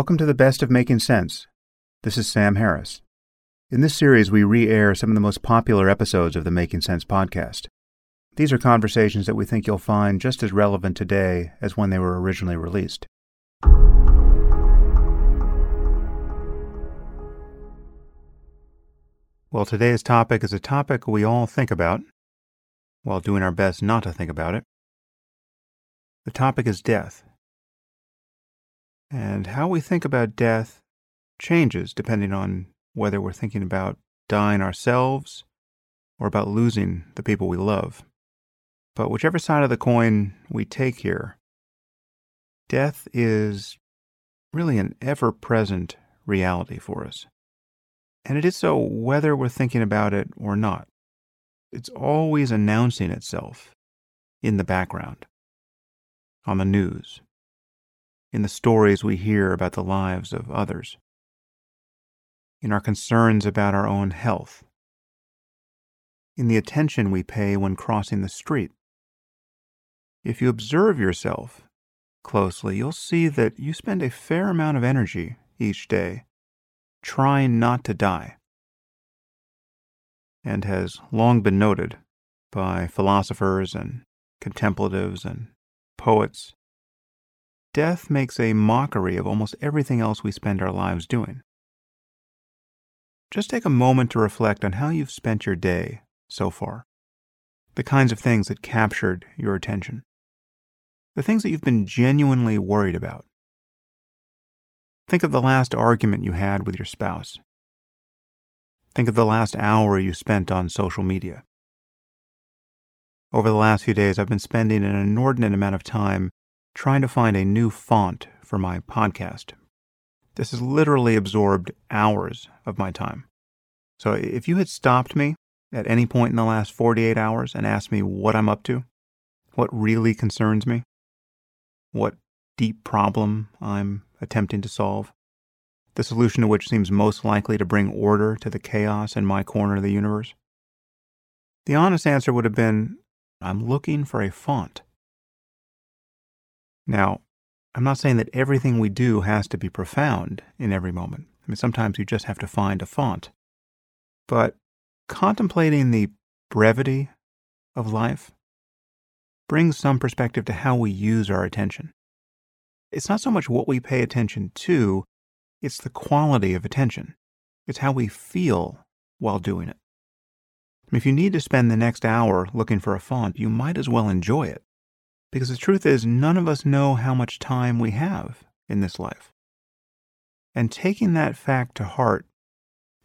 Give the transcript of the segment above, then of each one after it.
Welcome to the best of Making Sense. This is Sam Harris. In this series, we re air some of the most popular episodes of the Making Sense podcast. These are conversations that we think you'll find just as relevant today as when they were originally released. Well, today's topic is a topic we all think about while doing our best not to think about it. The topic is death. And how we think about death changes depending on whether we're thinking about dying ourselves or about losing the people we love. But whichever side of the coin we take here, death is really an ever present reality for us. And it is so whether we're thinking about it or not. It's always announcing itself in the background, on the news, in the stories we hear about the lives of others, in our concerns about our own health, in the attention we pay when crossing the street. If you observe yourself closely, you'll see that you spend a fair amount of energy each day trying not to die, and has long been noted by philosophers and contemplatives and poets Death makes a mockery of almost everything else we spend our lives doing. Just take a moment to reflect on how you've spent your day so far, the kinds of things that captured your attention, the things that you've been genuinely worried about. Think of the last argument you had with your spouse. Think of the last hour you spent on social media. Over the last few days, I've been spending an inordinate amount of time trying to find a new font for my podcast. This has literally absorbed hours of my time. So if you had stopped me at any point in the last 48 hours and asked me what I'm up to, what really concerns me, what deep problem I'm attempting to solve, the solution to which seems most likely to bring order to the chaos in my corner of the universe, the honest answer would have been I'm looking for a font. Now, I'm not saying that everything we do has to be profound in every moment. I mean, sometimes you just have to find a font. But contemplating the brevity of life brings some perspective to how we use our attention. It's not so much what we pay attention to, it's the quality of attention. It's how we feel while doing it. If you need to spend the next hour looking for a font, you might as well enjoy it. Because the truth is, none of us know how much time we have in this life. And taking that fact to heart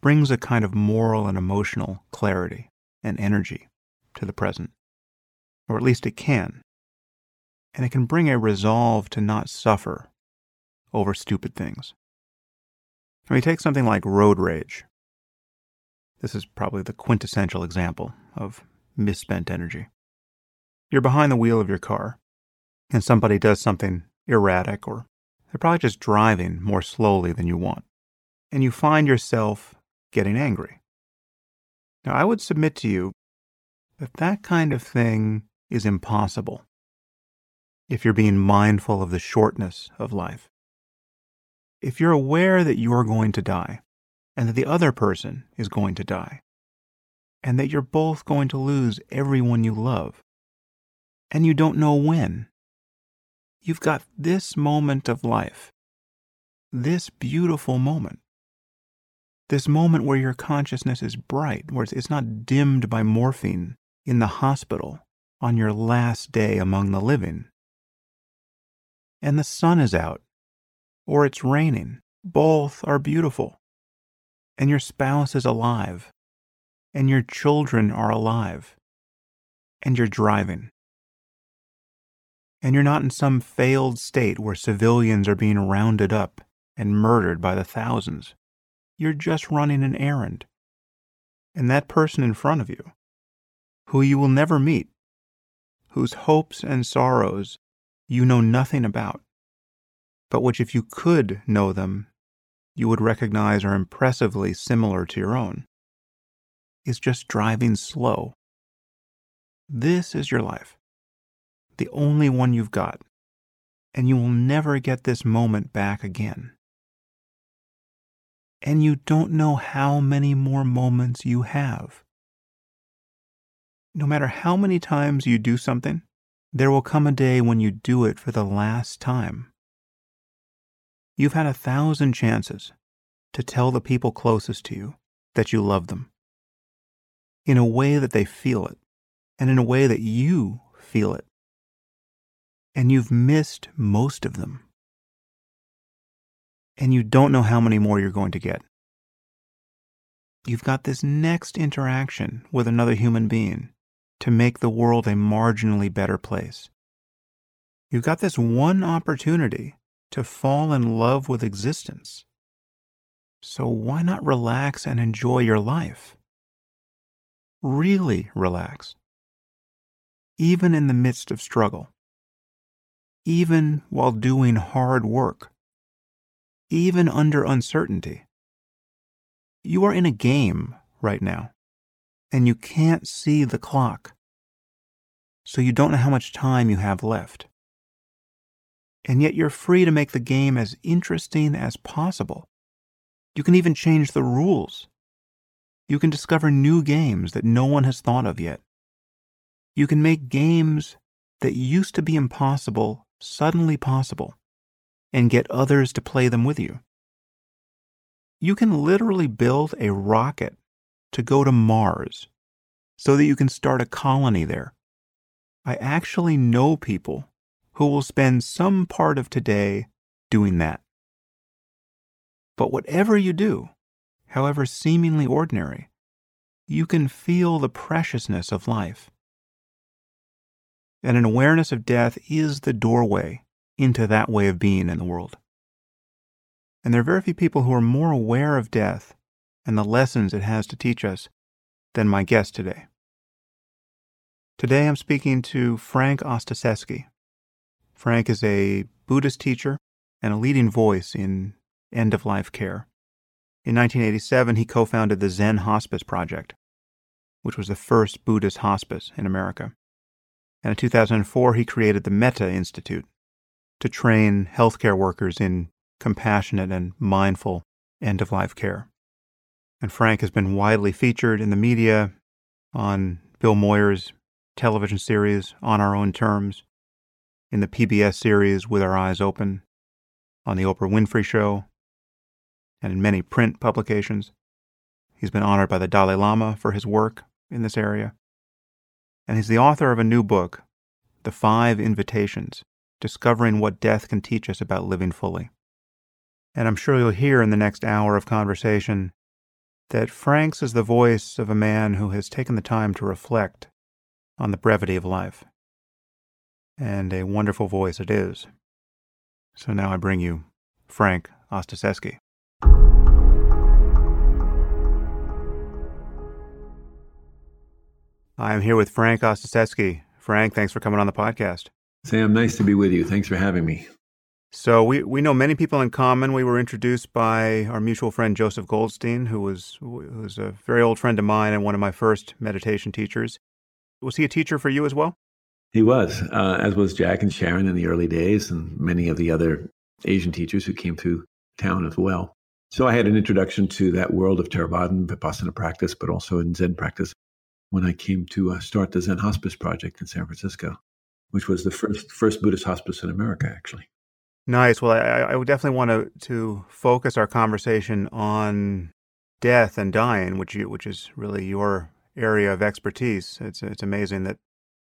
brings a kind of moral and emotional clarity and energy to the present. Or at least it can. And it can bring a resolve to not suffer over stupid things. I mean, take something like road rage. This is probably the quintessential example of misspent energy. You're behind the wheel of your car, and somebody does something erratic, or they're probably just driving more slowly than you want, and you find yourself getting angry. Now, I would submit to you that that kind of thing is impossible if you're being mindful of the shortness of life. If you're aware that you're going to die, and that the other person is going to die, and that you're both going to lose everyone you love, and you don't know when. You've got this moment of life, this beautiful moment, this moment where your consciousness is bright, where it's not dimmed by morphine in the hospital on your last day among the living. And the sun is out, or it's raining. Both are beautiful. And your spouse is alive, and your children are alive, and you're driving and you're not in some failed state where civilians are being rounded up and murdered by the thousands. You're just running an errand. And that person in front of you, who you will never meet, whose hopes and sorrows you know nothing about, but which, if you could know them, you would recognize are impressively similar to your own, is just driving slow. This is your life the only one you've got, and you will never get this moment back again. and you don't know how many more moments you have. No matter how many times you do something, there will come a day when you do it for the last time. You've had a thousand chances to tell the people closest to you that you love them in a way that they feel it and in a way that you feel it. And you've missed most of them. And you don't know how many more you're going to get. You've got this next interaction with another human being to make the world a marginally better place. You've got this one opportunity to fall in love with existence. So why not relax and enjoy your life? Really relax. Even in the midst of struggle. Even while doing hard work. Even under uncertainty. You are in a game right now, and you can't see the clock. So you don't know how much time you have left and yet you're free to make the game as interesting as possible. You can even change the rules. You can discover new games that no one has thought of yet. You can make games that used to be impossible suddenly possible and get others to play them with you. You can literally build a rocket to go to Mars so that you can start a colony there. I actually know people who will spend some part of today doing that. But whatever you do, however seemingly ordinary, you can feel the preciousness of life. And an awareness of death is the doorway into that way of being in the world. And there are very few people who are more aware of death and the lessons it has to teach us than my guest today. Today I'm speaking to Frank Ostaseski. Frank is a Buddhist teacher and a leading voice in end of life care. In 1987, he co founded the Zen Hospice Project, which was the first Buddhist hospice in America. And in 2004, he created the Metta Institute to train healthcare workers in compassionate and mindful end of life care. And Frank has been widely featured in the media on Bill Moyers' television series, On Our Own Terms, in the PBS series With Our Eyes Open, on The Oprah Winfrey Show, and in many print publications. He's been honored by the Dalai Lama for his work in this area. And he's the author of a new book, The Five Invitations Discovering What Death Can Teach Us About Living Fully. And I'm sure you'll hear in the next hour of conversation that Frank's is the voice of a man who has taken the time to reflect on the brevity of life and a wonderful voice it is. So now I bring you Frank Ostaseski. I am here with Frank Ostaseski. Frank, thanks for coming on the podcast. Sam, nice to be with you. Thanks for having me. So we, we know many people in common. We were introduced by our mutual friend Joseph Goldstein, who was who was a very old friend of mine and one of my first meditation teachers. Was he a teacher for you as well? He was, uh, as was Jack and Sharon in the early days, and many of the other Asian teachers who came through town as well. So I had an introduction to that world of Theravada and Vipassana practice, but also in Zen practice when I came to uh, start the Zen Hospice Project in San Francisco, which was the first first Buddhist hospice in America, actually. Nice. Well, I, I would definitely want to, to focus our conversation on death and dying, which you, which is really your area of expertise. It's it's amazing that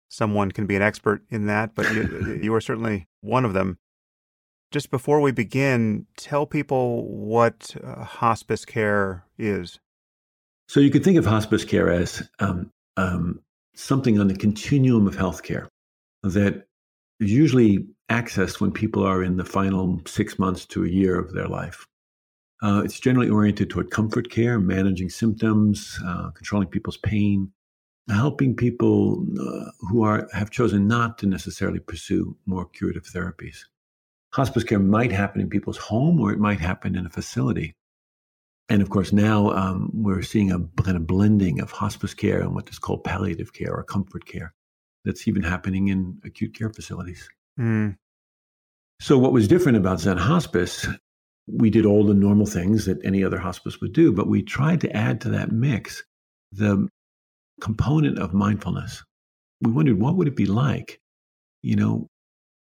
someone can be an expert in that, but you, you are certainly one of them. Just before we begin, tell people what uh, hospice care is. So you could think of hospice care as um, um, something on the continuum of healthcare that is usually accessed when people are in the final six months to a year of their life. Uh, it's generally oriented toward comfort care, managing symptoms, uh, controlling people's pain, helping people uh, who are have chosen not to necessarily pursue more curative therapies. Hospice care might happen in people's home or it might happen in a facility. And of course, now um, we're seeing a kind of blending of hospice care and what is called palliative care or comfort care that's even happening in acute care facilities. Mm. So, what was different about Zen Hospice we did all the normal things that any other hospice would do, but we tried to add to that mix the component of mindfulness. We wondered what would it be like, you know,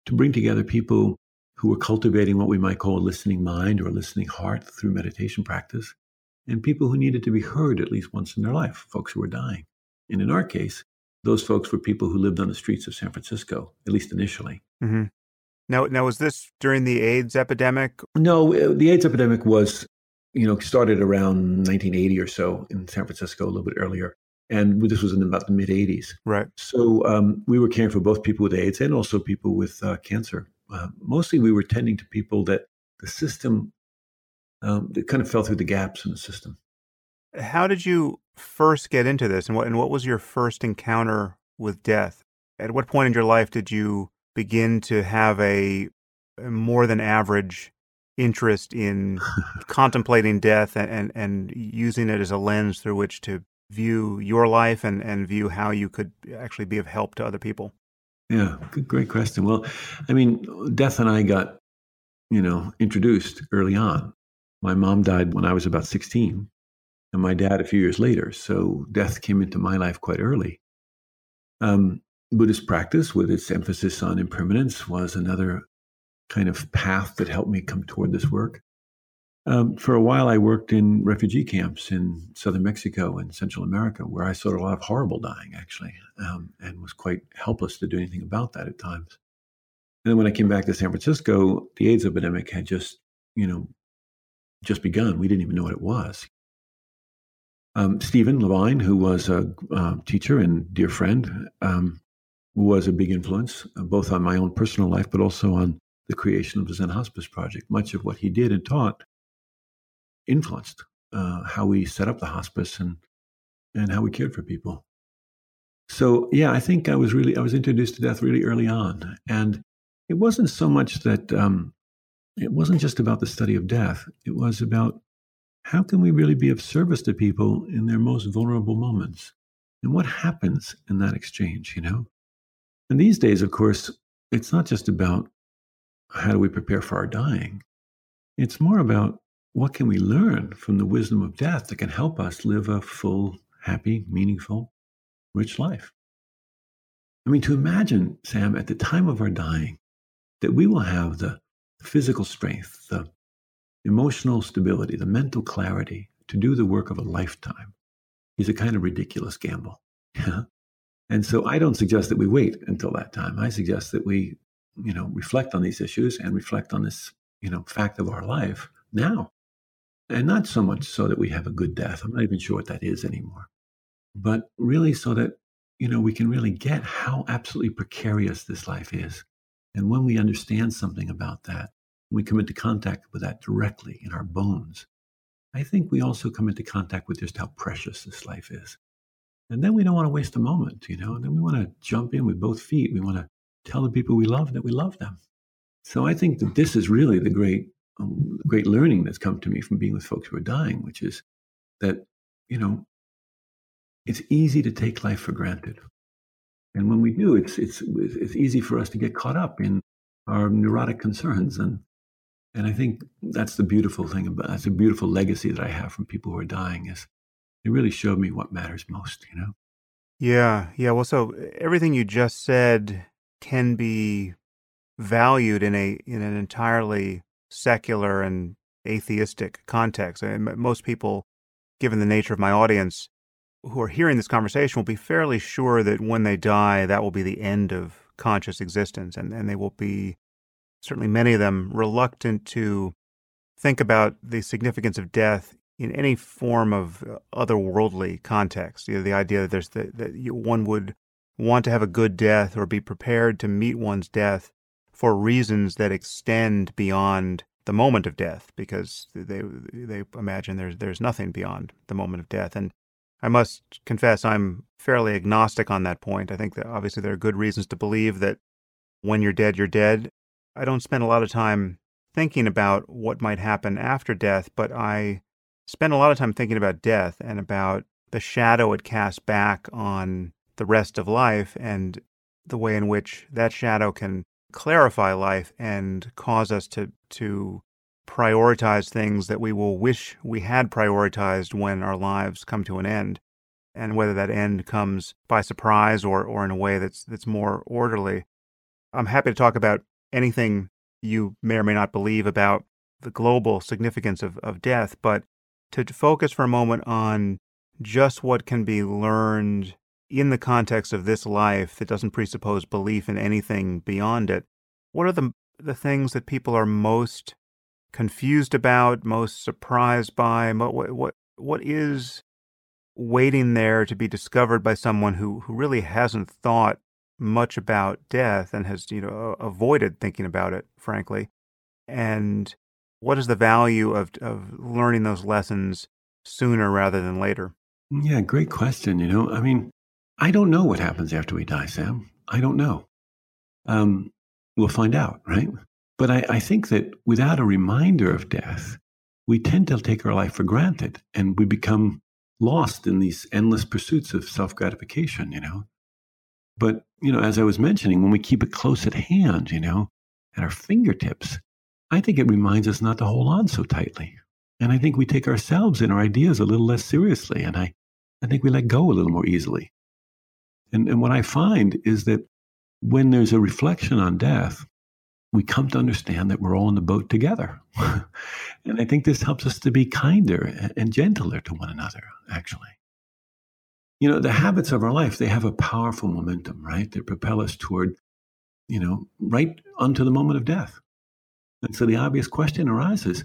to bring together people who were cultivating what we might call a listening mind or a listening heart through meditation practice, and people who needed to be heard at least once in their life, folks who were dying. And in our case, those folks were people who lived on the streets of San Francisco, at least initially. Mm-hmm. Now, now was this during the AIDS epidemic? No, uh, the AIDS epidemic was, you know, started around 1980 or so in San Francisco, a little bit earlier, and this was in about the mid 80s. Right. So um, we were caring for both people with AIDS and also people with uh, cancer. Uh, mostly, we were tending to people that the system um, that kind of fell through the gaps in the system. How did you first get into this, and what and what was your first encounter with death? At what point in your life did you begin to have a, a more than average interest in contemplating death and, and, and using it as a lens through which to view your life and, and view how you could actually be of help to other people? Yeah, good, great question. Well, I mean, death and I got, you know, introduced early on. My mom died when I was about 16, and my dad a few years later. So death came into my life quite early. Um, Buddhist practice, with its emphasis on impermanence, was another kind of path that helped me come toward this work. Um, for a while, I worked in refugee camps in southern Mexico and Central America, where I saw a lot of horrible dying, actually, um, and was quite helpless to do anything about that at times. And then when I came back to San Francisco, the AIDS epidemic had just, you know, just begun. We didn't even know what it was. Um, Stephen Levine, who was a uh, teacher and dear friend, um, was a big influence, uh, both on my own personal life, but also on the creation of the Zen Hospice Project. Much of what he did and taught influenced uh, how we set up the hospice and and how we cared for people. So yeah, I think I was really I was introduced to death really early on, and it wasn't so much that um, it wasn't just about the study of death. It was about how can we really be of service to people in their most vulnerable moments, and what happens in that exchange. You know, and these days, of course, it's not just about how do we prepare for our dying. It's more about what can we learn from the wisdom of death that can help us live a full, happy, meaningful, rich life. I mean, to imagine, Sam, at the time of our dying, that we will have the physical strength, the emotional stability, the mental clarity to do the work of a lifetime is a kind of ridiculous gamble. And so I don't suggest that we wait until that time. I suggest that we, you know, reflect on these issues and reflect on this, you know, fact of our life now. And not so much so that we have a good death. I'm not even sure what that is anymore. But really so that, you know, we can really get how absolutely precarious this life is. And when we understand something about that, we come into contact with that directly in our bones, I think we also come into contact with just how precious this life is. And then we don't want to waste a moment, you know, and then we want to jump in with both feet. We want to tell the people we love that we love them. So I think that this is really the great, um, great learning that's come to me from being with folks who are dying, which is that, you know, it's easy to take life for granted. And when we do, it's, it's, it's easy for us to get caught up in our neurotic concerns. And, and I think that's the beautiful thing about, that's a beautiful legacy that I have from people who are dying is it really showed me what matters most, you know? Yeah, yeah. Well, so everything you just said can be valued in a in an entirely secular and atheistic context. And most people, given the nature of my audience, who are hearing this conversation will be fairly sure that when they die, that will be the end of conscious existence, and, and they will be certainly many of them reluctant to think about the significance of death in any form of uh, otherworldly context. You know, the idea that there's the, that one would want to have a good death or be prepared to meet one's death for reasons that extend beyond the moment of death, because they they imagine there's there's nothing beyond the moment of death. And I must confess, I'm fairly agnostic on that point. I think that obviously there are good reasons to believe that when you're dead, you're dead. I don't spend a lot of time thinking about what might happen after death, but I spend a lot of time thinking about death and about the shadow it casts back on the rest of life and the way in which that shadow can clarify life and cause us to to prioritize things that we will wish we had prioritized when our lives come to an end. And whether that end comes by surprise or, or in a way that's that's more orderly. I'm happy to talk about anything you may or may not believe about the global significance of, of death, but to focus for a moment on just what can be learned in the context of this life that doesn't presuppose belief in anything beyond it, what are the the things that people are most confused about, most surprised by? What what what is waiting there to be discovered by someone who who really hasn't thought much about death and has you know avoided thinking about it, frankly, and what is the value of of learning those lessons sooner rather than later? Yeah, great question. You know, I mean, I don't know what happens after we die, Sam. I don't know. Um, we'll find out, right? But I, I think that without a reminder of death, we tend to take our life for granted and we become lost in these endless pursuits of self gratification, you know? But, you know, as I was mentioning, when we keep it close at hand, you know, at our fingertips, I think it reminds us not to hold on so tightly. And I think we take ourselves and our ideas a little less seriously. And I, I think we let go a little more easily. And, and what I find is that when there's a reflection on death, we come to understand that we're all in the boat together. and I think this helps us to be kinder and gentler to one another, actually. You know, the habits of our life, they have a powerful momentum, right? They propel us toward, you know, right unto the moment of death. And so the obvious question arises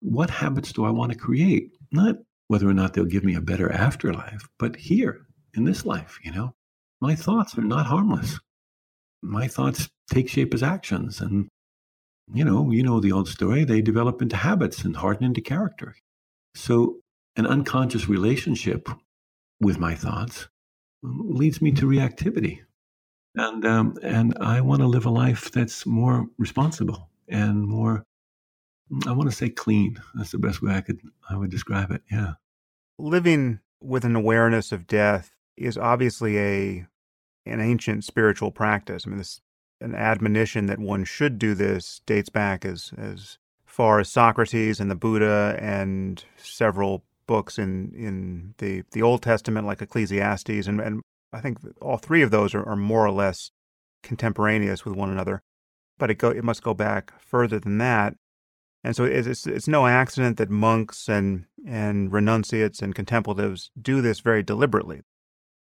what habits do I want to create? Not whether or not they'll give me a better afterlife, but here in this life, you know, my thoughts are not harmless my thoughts take shape as actions. And, you know, you know the old story, they develop into habits and harden into character. So an unconscious relationship with my thoughts leads me to reactivity. And, um, and I want to live a life that's more responsible and more, I want to say clean. That's the best way I could, I would describe it. Yeah. Living with an awareness of death is obviously a an ancient spiritual practice. I mean, this an admonition that one should do this dates back as as far as Socrates and the Buddha and several books in in the the Old Testament like Ecclesiastes and and I think all three of those are, are more or less contemporaneous with one another. But it go it must go back further than that. And so it's, it's, it's no accident that monks and and renunciates and contemplatives do this very deliberately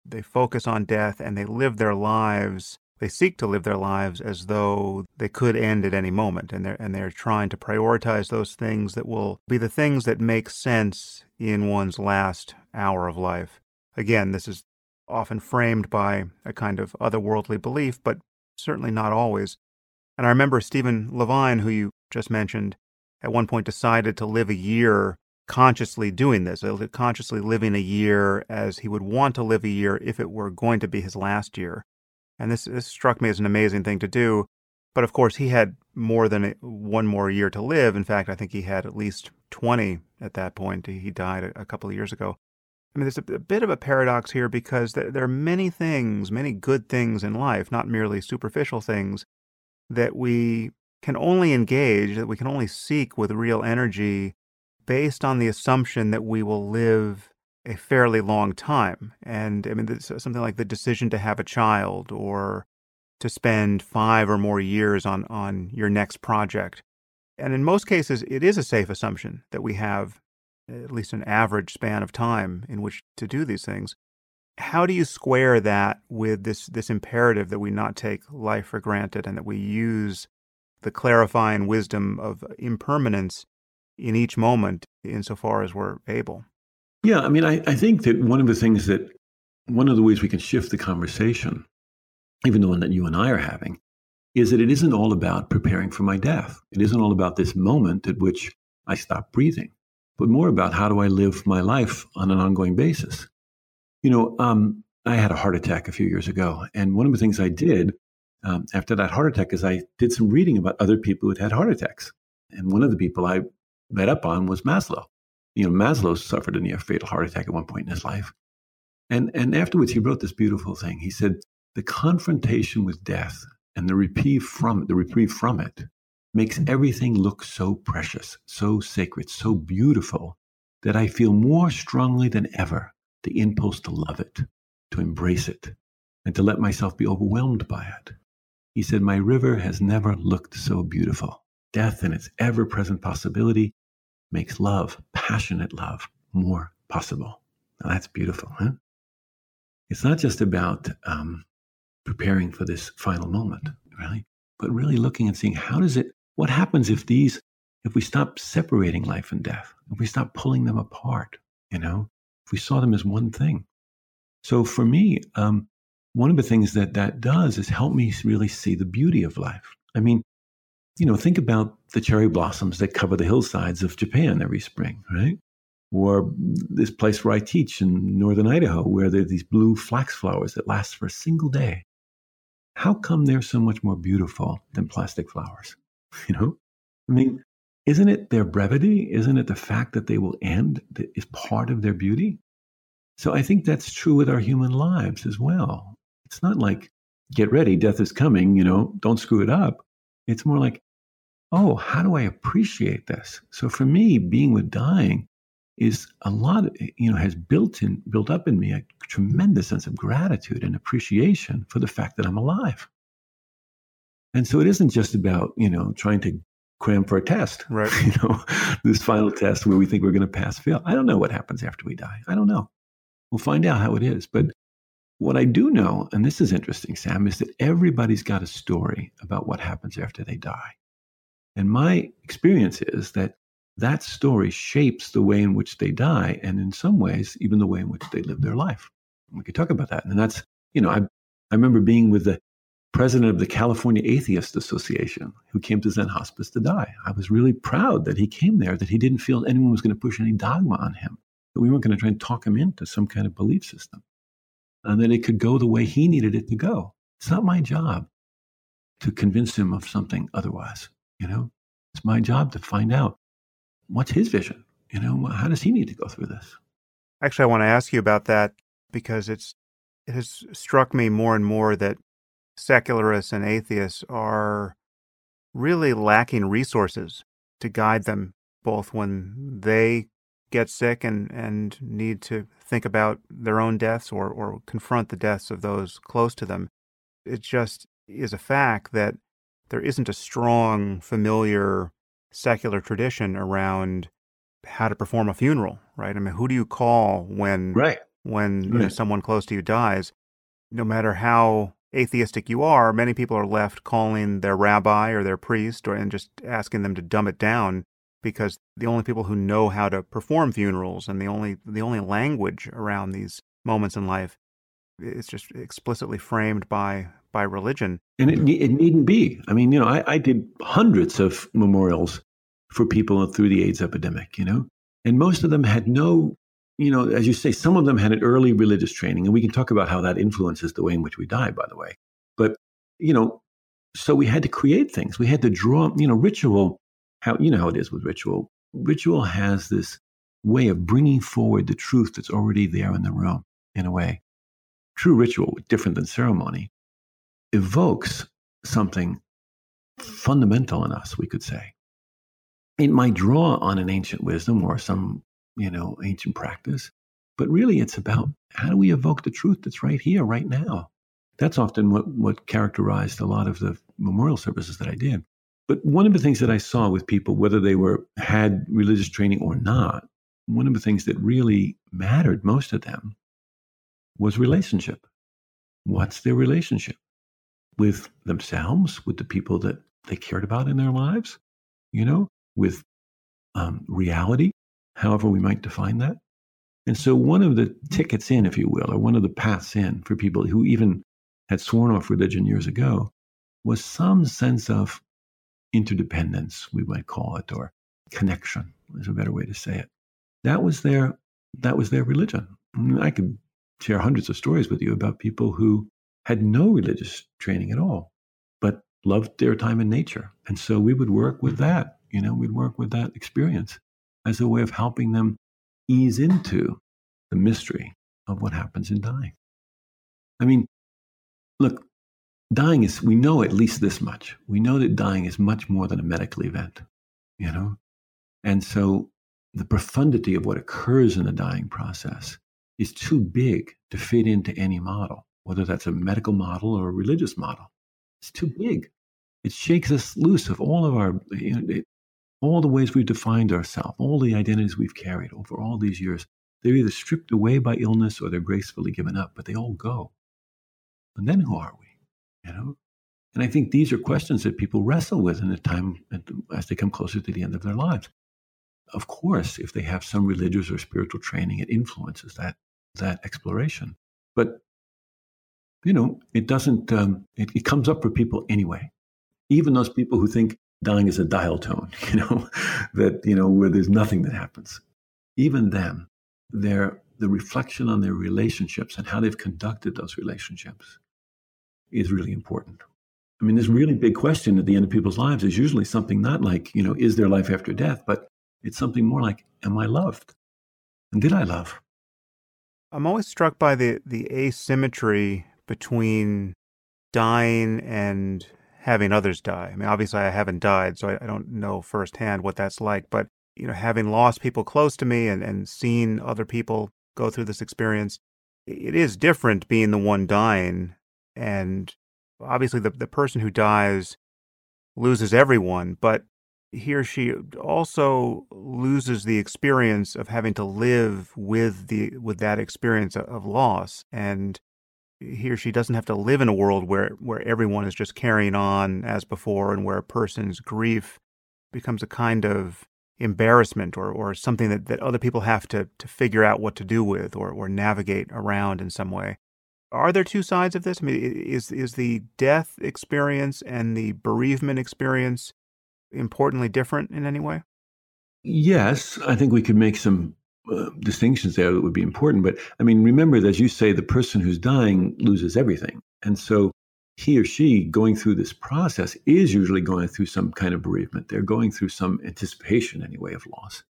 they focus on death and they live their lives they seek to live their lives as though they could end at any moment and they're and they're trying to prioritize those things that will be the things that make sense in one's last hour of life. Again this is often framed by a kind of otherworldly belief but certainly not always. And i remember stephen levine who you just mentioned at one point decided to live a year consciously doing this, uh, consciously living a year as he would want to live a year if it were going to be his last year. And this, this struck me as an amazing thing to do. But of course, he had more than one more year to live. In fact, I think he had at least 20 at that point. He died a, couple of years ago. I mean, there's a, bit of a paradox here because there are many things, many good things in life, not merely superficial things, that we can only engage, that we can only seek with real energy based on the assumption that we will live a fairly long time. And I mean, something like the decision to have a child or to spend five or more years on, on your next project. And in most cases, it is a safe assumption that we have at least an average span of time in which to do these things. How do you square that with this, this imperative that we not take life for granted and that we use the clarifying wisdom of impermanence in each moment insofar as we're able. Yeah, I mean, I, I think that one of the things that, one of the ways we can shift the conversation, even the one that you and I are having, is that it isn't all about preparing for my death. It isn't all about this moment at which I stop breathing, but more about how do I live my life on an ongoing basis. You know, um, I had a heart attack a few years ago, and one of the things I did um, after that heart attack is I did some reading about other people who had had heart attacks. And one of the people I read up on was Maslow. You know, Maslow suffered a near fatal heart attack at one point in his life. And, and afterwards, he wrote this beautiful thing. He said, The confrontation with death and the reprieve from the reprieve from it makes everything look so precious, so sacred, so beautiful that I feel more strongly than ever the impulse to love it, to embrace it, and to let myself be overwhelmed by it. He said, My river has never looked so beautiful. Death and its ever present possibility makes love, passionate love, more possible. Now that's beautiful, huh? It's not just about um, preparing for this final moment, really, but really looking and seeing how does it, what happens if these, if we stop separating life and death, if we stop pulling them apart, you know, if we saw them as one thing. So for me, um, one of the things that that does is help me really see the beauty of life. I mean, you know, think about the cherry blossoms that cover the hillsides of Japan every spring, right? Or this place where I teach in northern Idaho, where there are these blue flax flowers that last for a single day. How come they're so much more beautiful than plastic flowers? You know, I mean, isn't it their brevity? Isn't it the fact that they will end that is part of their beauty? So I think that's true with our human lives as well. It's not like, get ready, death is coming, you know, don't screw it up. It's more like, oh, how do I appreciate this? So for me, being with dying is a lot, of, you know, has built in, built up in me a tremendous sense of gratitude and appreciation for the fact that I'm alive. And so it isn't just about, you know, trying to cram for a test, right? You know, this final test where we think we're going to pass fail. I don't know what happens after we die. I don't know. We'll find out how it is. But what I do know, and this is interesting, Sam, is that everybody's got a story about what happens after they die. And my experience is that that story shapes the way in which they die, and in some ways, even the way in which they live their life. We could talk about that. And that's, you know, I, I remember being with the president of the California Atheist Association who came to Zen Hospice to die. I was really proud that he came there, that he didn't feel anyone was going to push any dogma on him, that we weren't going to try and talk him into some kind of belief system and that it could go the way he needed it to go. It's not my job to convince him of something otherwise. You know, it's my job to find out what's his vision. You know, how does he need to go through this? Actually, I want to ask you about that because it's it has struck me more and more that secularists and atheists are really lacking resources to guide them both when they get sick and, and need to think about their own deaths or, or confront the deaths of those close to them. It just is a fact that there isn't a strong, familiar secular tradition around how to perform a funeral, right? I mean, who do you call when right. when right. Know, someone close to you dies? No matter how atheistic you are, many people are left calling their rabbi or their priest or and just asking them to dumb it down because the only people who know how to perform funerals and the only the only language around these moments in life is just explicitly framed by by religion. And it, it needn't be. I mean, you know, I, I did hundreds of memorials for people through the AIDS epidemic, you know, and most of them had no, you know, as you say, some of them had an early religious training, and we can talk about how that influences the way in which we die, by the way. But, you know, so we had to create things. We had to draw, you know, ritual how you know how it is with ritual. Ritual has this way of bringing forward the truth that's already there in the room. In a way, true ritual, different than ceremony, evokes something fundamental in us. We could say it might draw on an ancient wisdom or some you know ancient practice, but really it's about how do we evoke the truth that's right here, right now. That's often what, what characterized a lot of the memorial services that I did. But one of the things that I saw with people, whether they were had religious training or not, one of the things that really mattered most to them was relationship. What's their relationship with themselves, with the people that they cared about in their lives, you know, with um, reality, however we might define that. And so, one of the tickets in, if you will, or one of the paths in for people who even had sworn off religion years ago was some sense of interdependence, we might call it, or connection is a better way to say it. That was their that was their religion. I could share hundreds of stories with you about people who had no religious training at all, but loved their time in nature. And so we would work with that, you know, we'd work with that experience as a way of helping them ease into the mystery of what happens in dying. I mean, look, dying is, we know at least this much. We know that dying is much more than a medical event, you know? And so the profundity of what occurs in the dying process is too big to fit into any model, whether that's a medical model or a religious model. It's too big. It shakes us loose of all of our, you know, it, all the ways we've defined ourselves, all the identities we've carried over all these years. They're either stripped away by illness or they're gracefully given up, but they all go. And then who are we? You know? And I think these are questions that people wrestle with in the time as they come closer to the end of their lives. Of course, if they have some religious or spiritual training, it influences that that exploration. But you know, it doesn't. Um, it, it comes up for people anyway. Even those people who think dying is a dial tone, you know, that you know where there's nothing that happens. Even them, their the reflection on their relationships and how they've conducted those relationships is really important. I mean, this really big question at the end of people's lives is usually something not like, you know, is there life after death, but it's something more like, am I loved? And did I love? I'm always struck by the, the asymmetry between dying and having others die. I mean, obviously, I haven't died, so I, I don't know firsthand what that's like. But, you know, having lost people close to me and, and seeing other people go through this experience, it is different being the one dying. And obviously, the, the person who dies loses everyone, but he or she also loses the experience of having to live with the with that experience of loss and he or she doesn't have to live in a world where where everyone is just carrying on as before and where a person's grief becomes a kind of embarrassment or, or something that, that other people have to, to figure out what to do with or, or navigate around in some way. Are there two sides of this? I mean, is is the death experience and the bereavement experience importantly different in any way? Yes, I think we could make some uh, distinctions there that would be important. But I mean, remember as you say, the person who's dying loses everything. And so he or she going through this process is usually going through some kind of bereavement. They're going through some anticipation, anyway, of loss.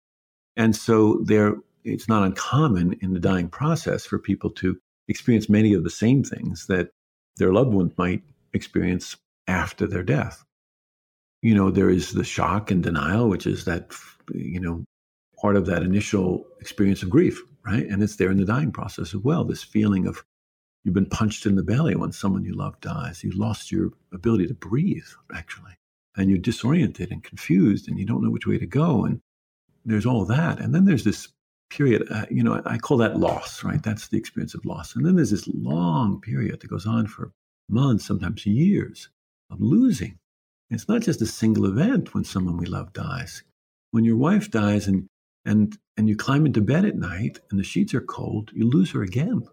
And so there, it's not uncommon in the dying process for people to experience many of the same things that their loved ones might experience after their death you know, there is the shock and denial, which is that, you know, part of that initial experience of grief, right? And it's there in the dying process as well. This feeling of you've been punched in the belly when someone you love dies. You lost your ability to breathe, actually. And you're disoriented and confused and you don't know which way to go. And there's all that. And then there's this period, uh, you know, I, I call that loss, right? That's the experience of loss. And then there's this long period that goes on for months, sometimes years of losing it's not just a single event when someone we love dies. When your wife dies and and and you climb into bed at night and the sheets are cold, you lose her again,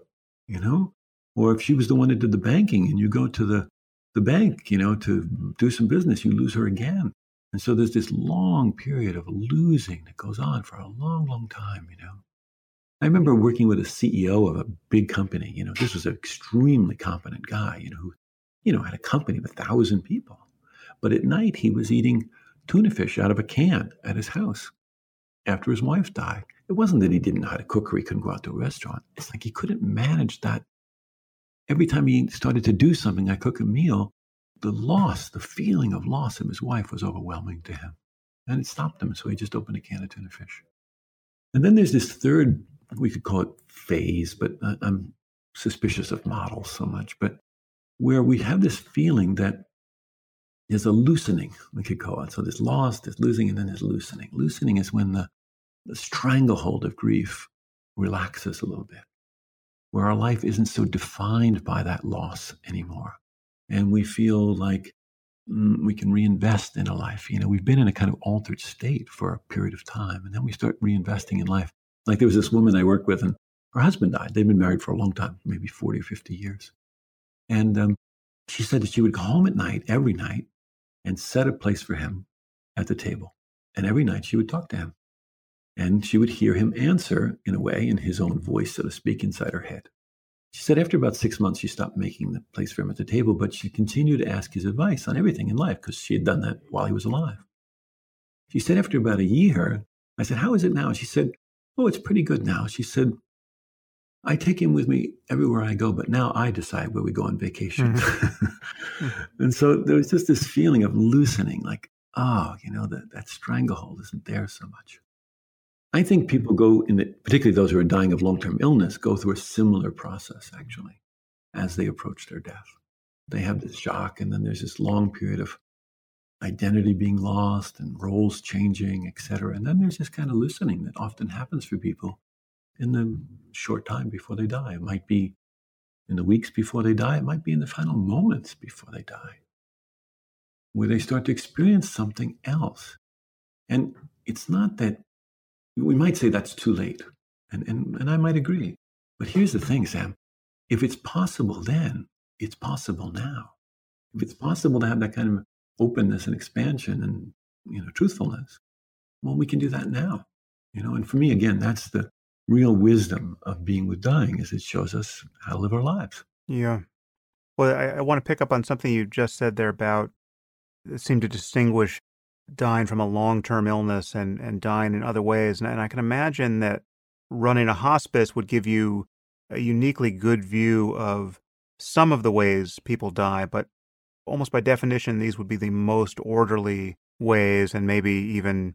you know? Or if she was the one that did the banking and you go to the the bank, you know, to do some business, you lose her again. And so there's this long period of losing that goes on for a long, long time, you know. I remember working with a CEO of a big company. You know, this was an extremely competent guy, you know, who, you know, had a company of a thousand people. But at night, he was eating tuna fish out of a can at his house after his wife died. It wasn't that he didn't know how to cook or he couldn't go out to a restaurant. It's like he couldn't manage that. Every time he started to do something, I cook a meal, the loss, the feeling of loss of his wife was overwhelming to him. And it stopped him. So he just opened a can of tuna fish. And then there's this third, we could call it phase, but I'm suspicious of models so much, but where we have this feeling that there's a loosening, we could call it. So there's loss, there's losing, and then there's loosening. Loosening is when the, the stranglehold of grief relaxes a little bit, where our life isn't so defined by that loss anymore. And we feel like mm, we can reinvest in a life. You know, we've been in a kind of altered state for a period of time, and then we start reinvesting in life. Like there was this woman I worked with, and her husband died. They'd been married for a long time, maybe 40 or 50 years. And um, she said that she would go home at night, every night, and set a place for him at the table. And every night she would talk to him. And she would hear him answer in a way, in his own voice, so to speak, inside her head. She said after about six months, she stopped making the place for him at the table, but she continued to ask his advice on everything in life because she had done that while he was alive. She said after about a year, I said, How is it now? She said, Oh, it's pretty good now. She said, I take him with me everywhere I go, but now I decide where we go on vacation. Mm-hmm. and so there was just this feeling of loosening, like, oh, you know, that, that stranglehold isn't there so much. I think people go in the, particularly those who are dying of long-term illness, go through a similar process actually as they approach their death. They have this shock, and then there's this long period of identity being lost and roles changing, et cetera. And then there's this kind of loosening that often happens for people in the short time before they die. It might be in the weeks before they die, it might be in the final moments before they die, where they start to experience something else. And it's not that we might say that's too late, and, and, and I might agree. But here's the thing, Sam if it's possible then, it's possible now. If it's possible to have that kind of openness and expansion and you know truthfulness, well, we can do that now. You know, and for me, again, that's the real wisdom of being with dying is it shows us how to live our lives. Yeah. Well, I, I want to pick up on something you just said there about uh, it seemed to distinguish dying from a long-term illness and, and dying in other ways. And, and I can imagine that running a hospice would give you a uniquely good view of some of the ways people die, but almost by definition, these would be the most orderly ways and maybe even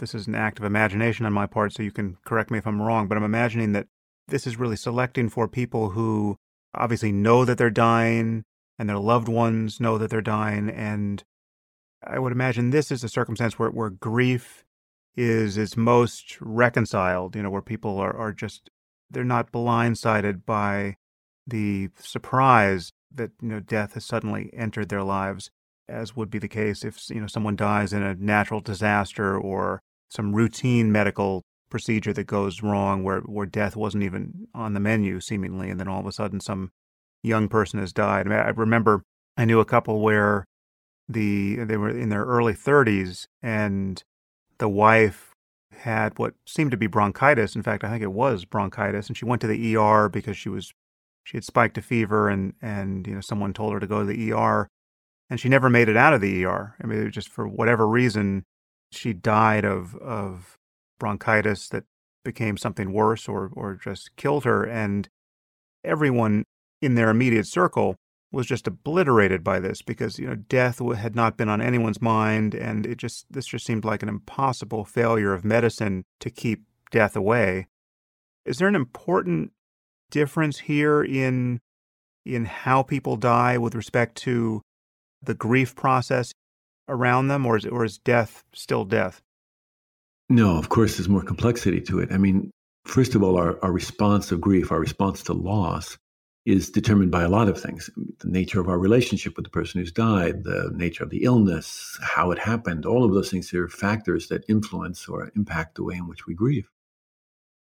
this is an act of imagination on my part, so you can correct me if I'm wrong, but I'm imagining that this is really selecting for people who obviously know that they're dying and their loved ones know that they're dying. And I would imagine this is a circumstance where, where grief is is most reconciled, you know, where people are, are just they're not blindsided by the surprise that, you know, death has suddenly entered their lives, as would be the case if, you know, someone dies in a natural disaster or some routine medical procedure that goes wrong where, where death wasn't even on the menu seemingly and then all of a sudden some young person has died. I, mean, I remember I knew a couple where the they were in their early 30s and the wife had what seemed to be bronchitis. In fact, I think it was bronchitis and she went to the ER because she was she had spiked a fever and and you know someone told her to go to the ER and she never made it out of the ER. I mean, just for whatever reason she died of of bronchitis that became something worse or or just killed her and everyone in their immediate circle was just obliterated by this because you know death had not been on anyone's mind and it just this just seemed like an impossible failure of medicine to keep death away. Is there an important difference here in in how people die with respect to the grief process around them, or is, or is death still death? No, of course, there's more complexity to it. I mean, first of all, our, our response of grief, our response to loss, is determined by a lot of things the nature of our relationship with the person who's died, the nature of the illness, how it happened. All of those things are factors that influence or impact the way in which we grieve.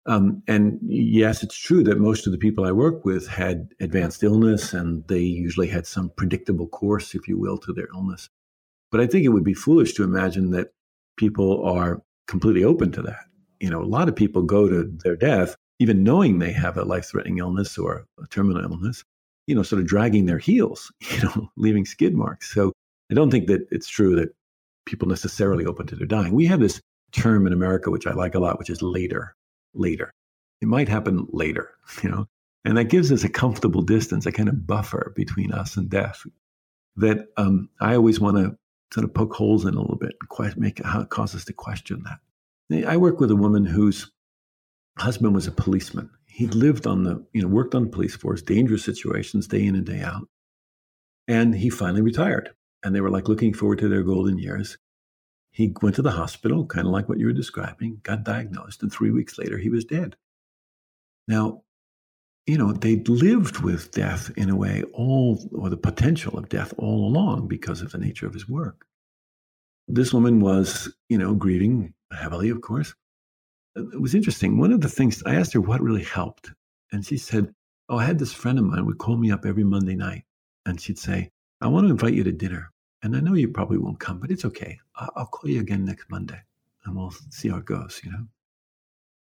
Um, and yes, it's true that most of the people I work with had advanced illness and they usually had some predictable course, if you will, to their illness. But I think it would be foolish to imagine that people are completely open to that. You know, a lot of people go to their death even knowing they have a life-threatening illness or a terminal illness, you know, sort of dragging their heels, you know, leaving skid marks. So I don't think that it's true that people necessarily open to their dying. We have this term in America which I like a lot, which is later, later. It might happen later, you know, and that gives us a comfortable distance, a kind of buffer between us and death that um, I always want to sort of poke holes in a little bit, and quite make uh, it causes us to question that. I work with a woman whose husband was a policeman. He lived on the, you know, worked on the police force, dangerous situations day in and day out. And he finally retired. And they were like looking forward to their golden years. He went to the hospital, kind of like what you were describing, got diagnosed, and three weeks later he was dead. Now, you know, they'd lived with death in a way, all, or the potential of death all along because of the nature of his work. This woman was, you know, grieving heavily, of course. Uh, it was interesting. One of the things I asked her what really helped, and she said, Oh, I had this friend of mine would call me up every Monday night, and she'd say, I want to invite you to dinner. And I know you probably won't come, but it's okay. I'll call you again next Monday and we'll see how it goes, you know?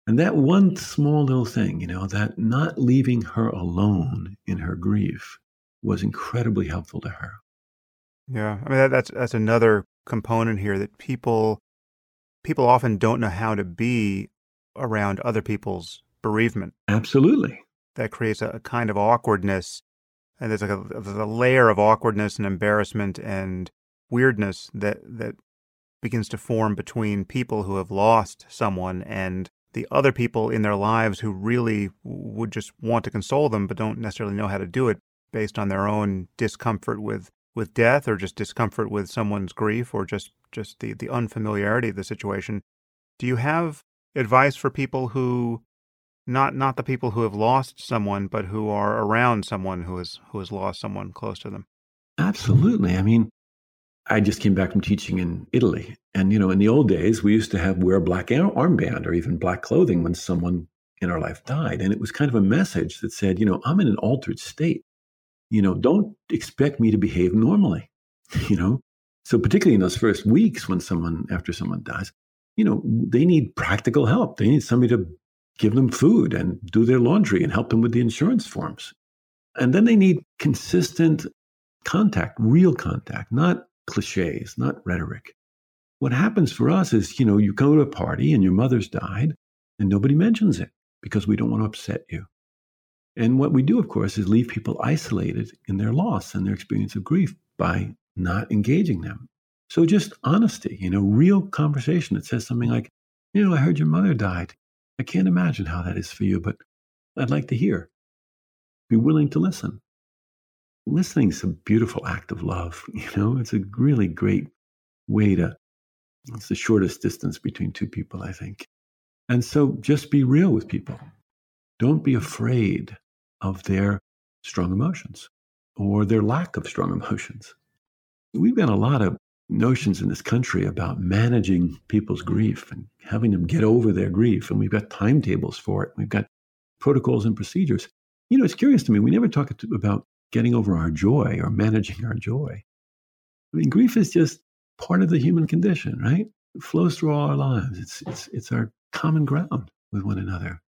And that one small little thing, you know, that not leaving her alone in her grief was incredibly helpful to her. Yeah, I mean that, that's that's another component here that people people often don't know how to be around other people's bereavement. Absolutely. That creates a, a kind of awkwardness and there's like a, there's a layer of awkwardness and embarrassment and weirdness that that begins to form between people who have lost someone and the other people in their lives who really would just want to console them but don't necessarily know how to do it based on their own discomfort with with death or just discomfort with someone's grief or just just the the unfamiliarity of the situation. Do you have advice for people who not not the people who have lost someone but who are around someone who has who has lost someone close to them? Absolutely. I mean i just came back from teaching in italy. And you know in the old days we used to have wear a black armband or even black clothing when someone in our life died. And it was kind of a message that said you know i'm in an altered state. You know don't expect me to behave normally. You know? So particularly in those first weeks when someone after someone dies you know they need practical help. They need somebody to give them food and do their laundry and help them with the insurance forms. And then they need consistent contact, real contact, not cliches, not rhetoric. What happens for us is, you know, you go to a party and your mother's died and nobody mentions it because we don't want to upset you. And what we do, of course, is leave people isolated in their loss and their experience of grief by not engaging them. So just honesty, you know, real conversation that says something like, you know, I heard your mother died. I can't imagine how that is for you, but I'd like to hear. Be willing to listen. Listening is a beautiful act of love. You know, it's a really great way to, it's the shortest distance between two people, I think. And so just be real with people. Don't be afraid of their strong emotions or their lack of strong emotions. We've got a lot of notions in this country about managing people's grief and having them get over their grief. And we've got timetables for it. We've got protocols and procedures. You know, it's curious to me. We never talk about getting over our joy or managing our joy. I mean, grief is just part of the human condition, right? It flows through all our lives. It's, it's, it's our common ground with one another.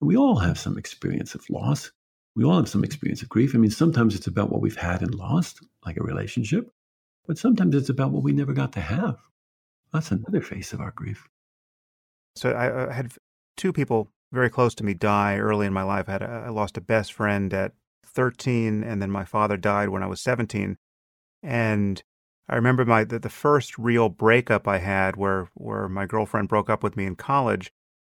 We all have some experience of loss. We all have some experience of grief. I mean, sometimes it's about what we've had and lost, like a relationship. But sometimes it's about what we never got to have. That's another face of our grief. So I, I had two people very close to me die early in my life. I, had I lost a best friend at 13, and then my father died when I was 17. And I remember my the, the first real breakup I had, where where my girlfriend broke up with me in college.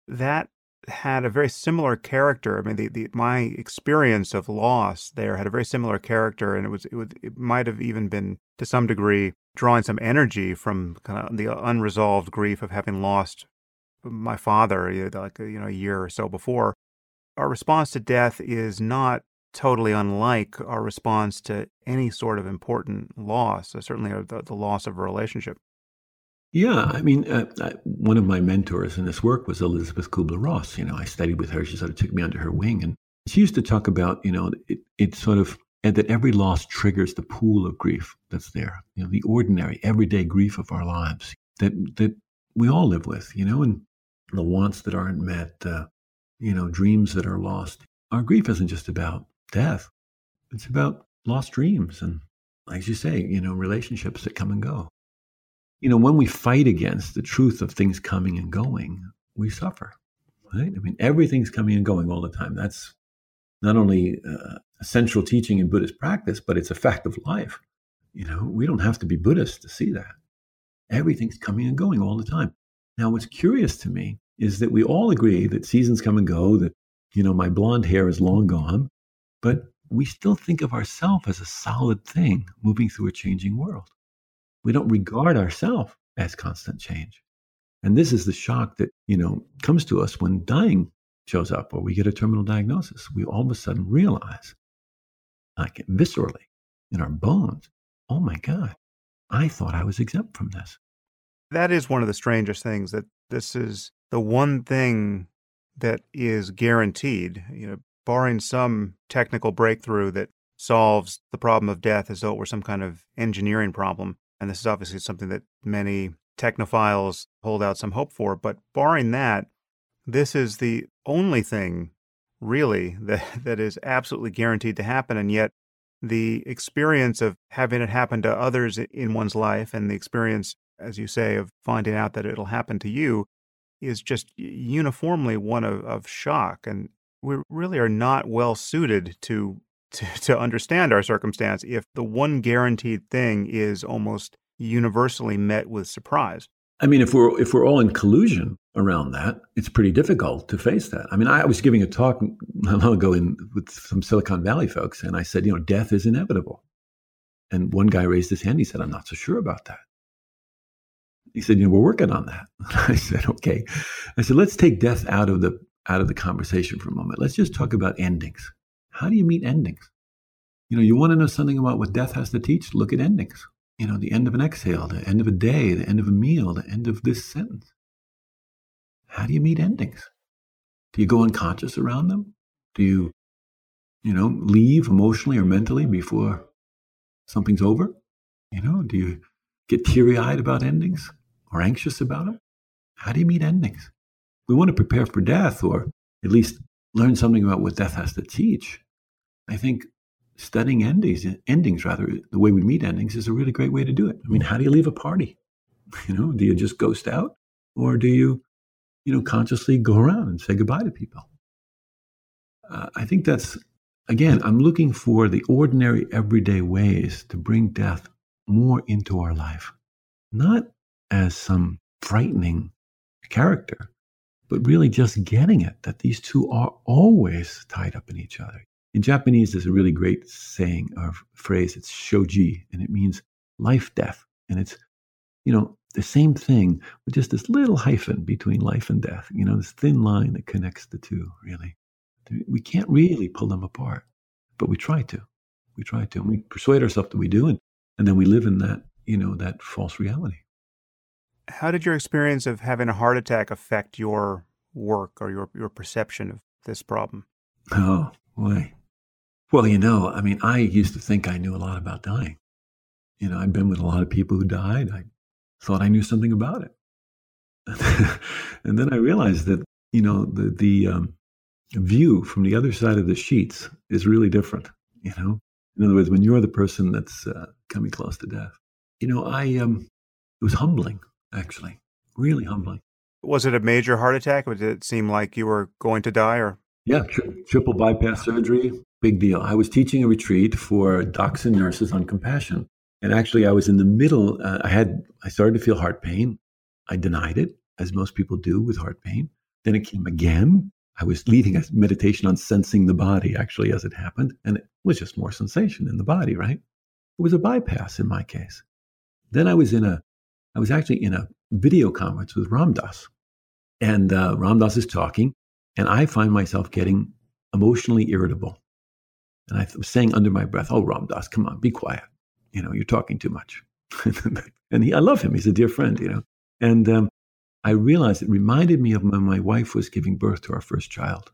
That had a very similar character. I mean, the, the my experience of loss there had a very similar character, and it was it would it might have even been to some degree drawing some energy from kind of the unresolved grief of having lost my father, like you know a year or so before. Our response to death is not totally unlike our response to any sort of important loss, certainly the, the loss of a relationship. Yeah, I mean, uh, I, one of my mentors in this work was Elisabeth Kübler-Ross. You know, I studied with her. She sort of took me under her wing, and she used to talk about, you know, it, it sort of that every loss triggers the pool of grief that's there. You know, the ordinary, everyday grief of our lives that that we all live with. You know, and the wants that aren't met, uh, you know, dreams that are lost. Our grief isn't just about death; it's about lost dreams and, as you say, you know, relationships that come and go you know, when we fight against the truth of things coming and going, we suffer, right? I mean, everything's coming and going all the time. That's not only uh, a central teaching in Buddhist practice, but it's a fact of life. You know, we don't have to be Buddhist to see that. Everything's coming and going all the time. Now, what's curious to me is that we all agree that seasons come and go, that, you know, my blonde hair is long gone, but we still think of ourselves as a solid thing moving through a changing world. We don't regard ourselves as constant change. And this is the shock that, you know, comes to us when dying shows up or we get a terminal diagnosis. We all of a sudden realize, like viscerally in our bones, oh my God, I thought I was exempt from this. That is one of the strangest things that this is the one thing that is guaranteed, you know, barring some technical breakthrough that solves the problem of death as though it were some kind of engineering problem. And this is obviously something that many technophiles hold out some hope for. But barring that, this is the only thing really that, that is absolutely guaranteed to happen. And yet, the experience of having it happen to others in one's life and the experience, as you say, of finding out that it'll happen to you is just uniformly one of, of shock. And we really are not well suited to to, to understand our circumstance if the one guaranteed thing is almost universally met with surprise. I mean, if we're if we're all in collusion around that, it's pretty difficult to face that. I mean, I was giving a talk not long ago in, with some Silicon Valley folks, and I said, you know, death is inevitable. And one guy raised his hand. He said, "I'm not so sure about that." He said, "You know, we're working on that." I said, "Okay." I said, "Let's take death out of the out of the conversation for a moment. Let's just talk about endings. How do you meet endings? You know, you want to know something about what death has to teach? Look at endings. You know, the end of an exhale, the end of a day, the end of a meal, the end of this sentence. How do you meet endings? Do you go unconscious around them? Do you, you know, leave emotionally or mentally before something's over? You know, do you get teary eyed about endings or anxious about them? How do you meet endings? We want to prepare for death or at least learn something about what death has to teach. I think studying endings, endings rather, the way we meet endings is a really great way to do it. I mean, how do you leave a party? You know, do you just ghost out or do you, you know, consciously go around and say goodbye to people? Uh, I think that's, again, I'm looking for the ordinary, everyday ways to bring death more into our life, not as some frightening character, but really just getting it that these two are always tied up in each other. In Japanese, there's a really great saying or phrase. It's shoji, and it means life, death. And it's, you know, the same thing with just this little hyphen between life and death, you know, this thin line that connects the two, really. We can't really pull them apart, but we try to. We try to. And we persuade ourselves that we do. And, and then we live in that, you know, that false reality. How did your experience of having a heart attack affect your work or your, your perception of this problem? Oh, boy. Well, you know, I mean, I used to think I knew a lot about dying. You know, I'd been with a lot of people who died. I thought I knew something about it. and then I realized that, you know, the, the um, view from the other side of the sheets is really different, you know? In other words, when you're the person that's uh, coming close to death, you know, I, um, it was humbling, actually, really humbling. Was it a major heart attack? Did it seem like you were going to die or? Yeah, tri- triple bypass surgery, big deal. I was teaching a retreat for docs and nurses on compassion. And actually, I was in the middle. Uh, I had, I started to feel heart pain. I denied it, as most people do with heart pain. Then it came again. I was leading a meditation on sensing the body, actually, as it happened. And it was just more sensation in the body, right? It was a bypass in my case. Then I was in a, I was actually in a video conference with Ram Dass, And uh, Ram Dass is talking, and I find myself getting emotionally irritable. And I was saying under my breath, "Oh, Ram Dass, come on, be quiet. You know, you're talking too much." and he, I love him; he's a dear friend. You know, and um, I realized it reminded me of when my wife was giving birth to our first child,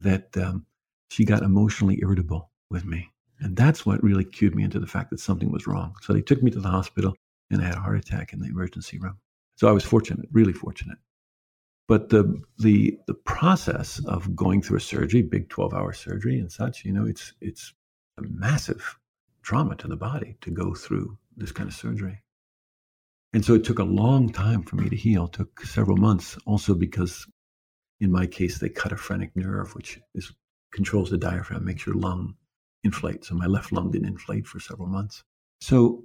that um, she got emotionally irritable with me, and that's what really cued me into the fact that something was wrong. So they took me to the hospital, and I had a heart attack in the emergency room. So I was fortunate, really fortunate. But the the the process of going through a surgery, big twelve hour surgery and such, you know, it's it's a massive trauma to the body to go through this kind of surgery. And so it took a long time for me to heal. It took several months, also because in my case they cut a phrenic nerve, which is controls the diaphragm, makes your lung inflate. So my left lung didn't inflate for several months. So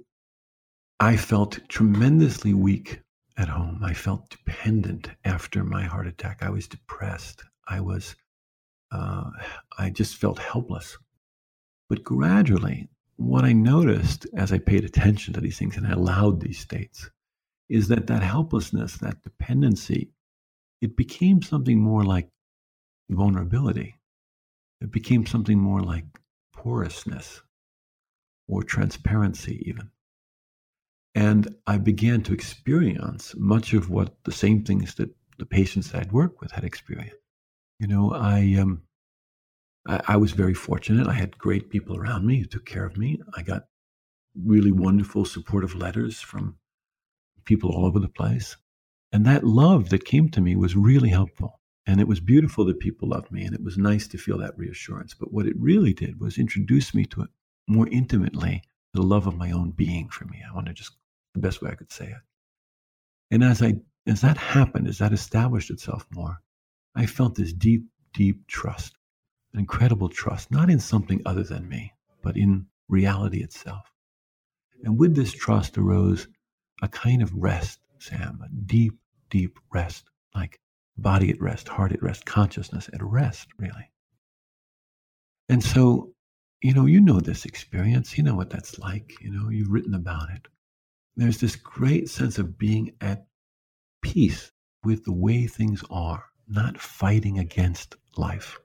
I felt tremendously weak at home. I felt dependent after my heart attack. I was depressed. I was, uh, I just felt helpless. But gradually, what I noticed as I paid attention to these things and I allowed these states is that that helplessness, that dependency, it became something more like vulnerability. It became something more like porousness or transparency, even. And I began to experience much of what the same things that the patients that I'd worked with had experienced. You know, I, um, I, I was very fortunate. I had great people around me who took care of me. I got really wonderful, supportive letters from people all over the place. And that love that came to me was really helpful. And it was beautiful that people loved me. And it was nice to feel that reassurance. But what it really did was introduce me to it more intimately, the love of my own being for me. I want to just the best way I could say it. And as I as that happened, as that established itself more, I felt this deep, deep trust an incredible trust, not in something other than me, but in reality itself. And with this trust arose a kind of rest, Sam, a deep, deep rest, like body at rest, heart at rest, consciousness at rest, really. And so, you know, you know this experience, you know what that's like, you know, you've written about it. There's this great sense of being at peace with the way things are, not fighting against life.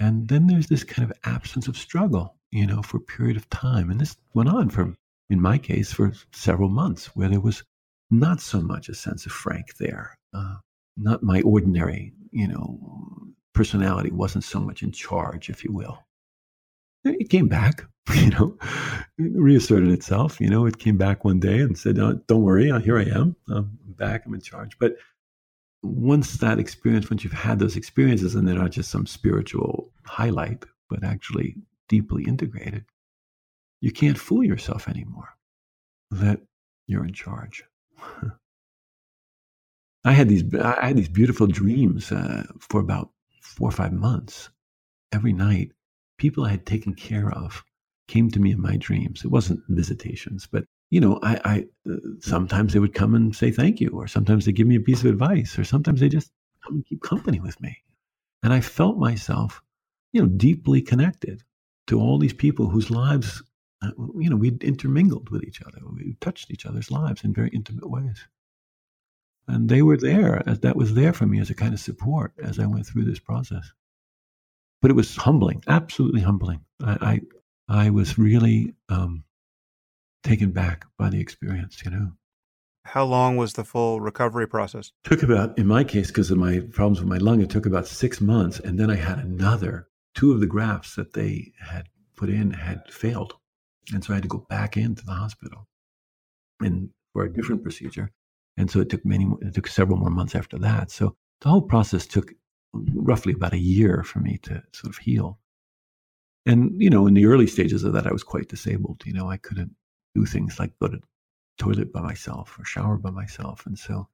And then there's this kind of absence of struggle, you know, for a period of time. And this went on for, in my case, for several months, where there was not so much a sense of Frank there. Uh, not my ordinary, you know, personality wasn't so much in charge, if you will. It came back, you know, reasserted itself. You know, it came back one day and said, oh, "Don't worry, uh, here I am. I'm back. I'm in charge." But once that experience, once you've had those experiences, and they're not just some spiritual highlight, but actually deeply integrated, you can't fool yourself anymore that you're in charge. I had these I had these beautiful dreams uh, for about four or five months. Every night, people I had taken care of came to me in my dreams. It wasn't visitations, but you know, I, I uh, sometimes they would come and say thank you, or sometimes they give me a piece of advice, or sometimes they just come and keep company with me. And I felt myself, you know, deeply connected to all these people whose lives, uh, you know, we'd intermingled with each other. We touched each other's lives in very intimate ways. And they were there, as that was there for me as a kind of support as I went through this process. But it was humbling, absolutely humbling. I, I, I was really um, taken back by the experience, you know. How long was the full recovery process? Took about, in my case, because of my problems with my lung, it took about six months. And then I had another, two of the grafts that they had put in had failed. And so I had to go back into the hospital and for a different procedure. And so it took many, it took several more months after that. So the whole process took roughly about a year for me to sort of heal. And, you know, in the early stages of that, I was quite disabled. You know, I couldn't do things like go to toilet by myself or shower by myself. And so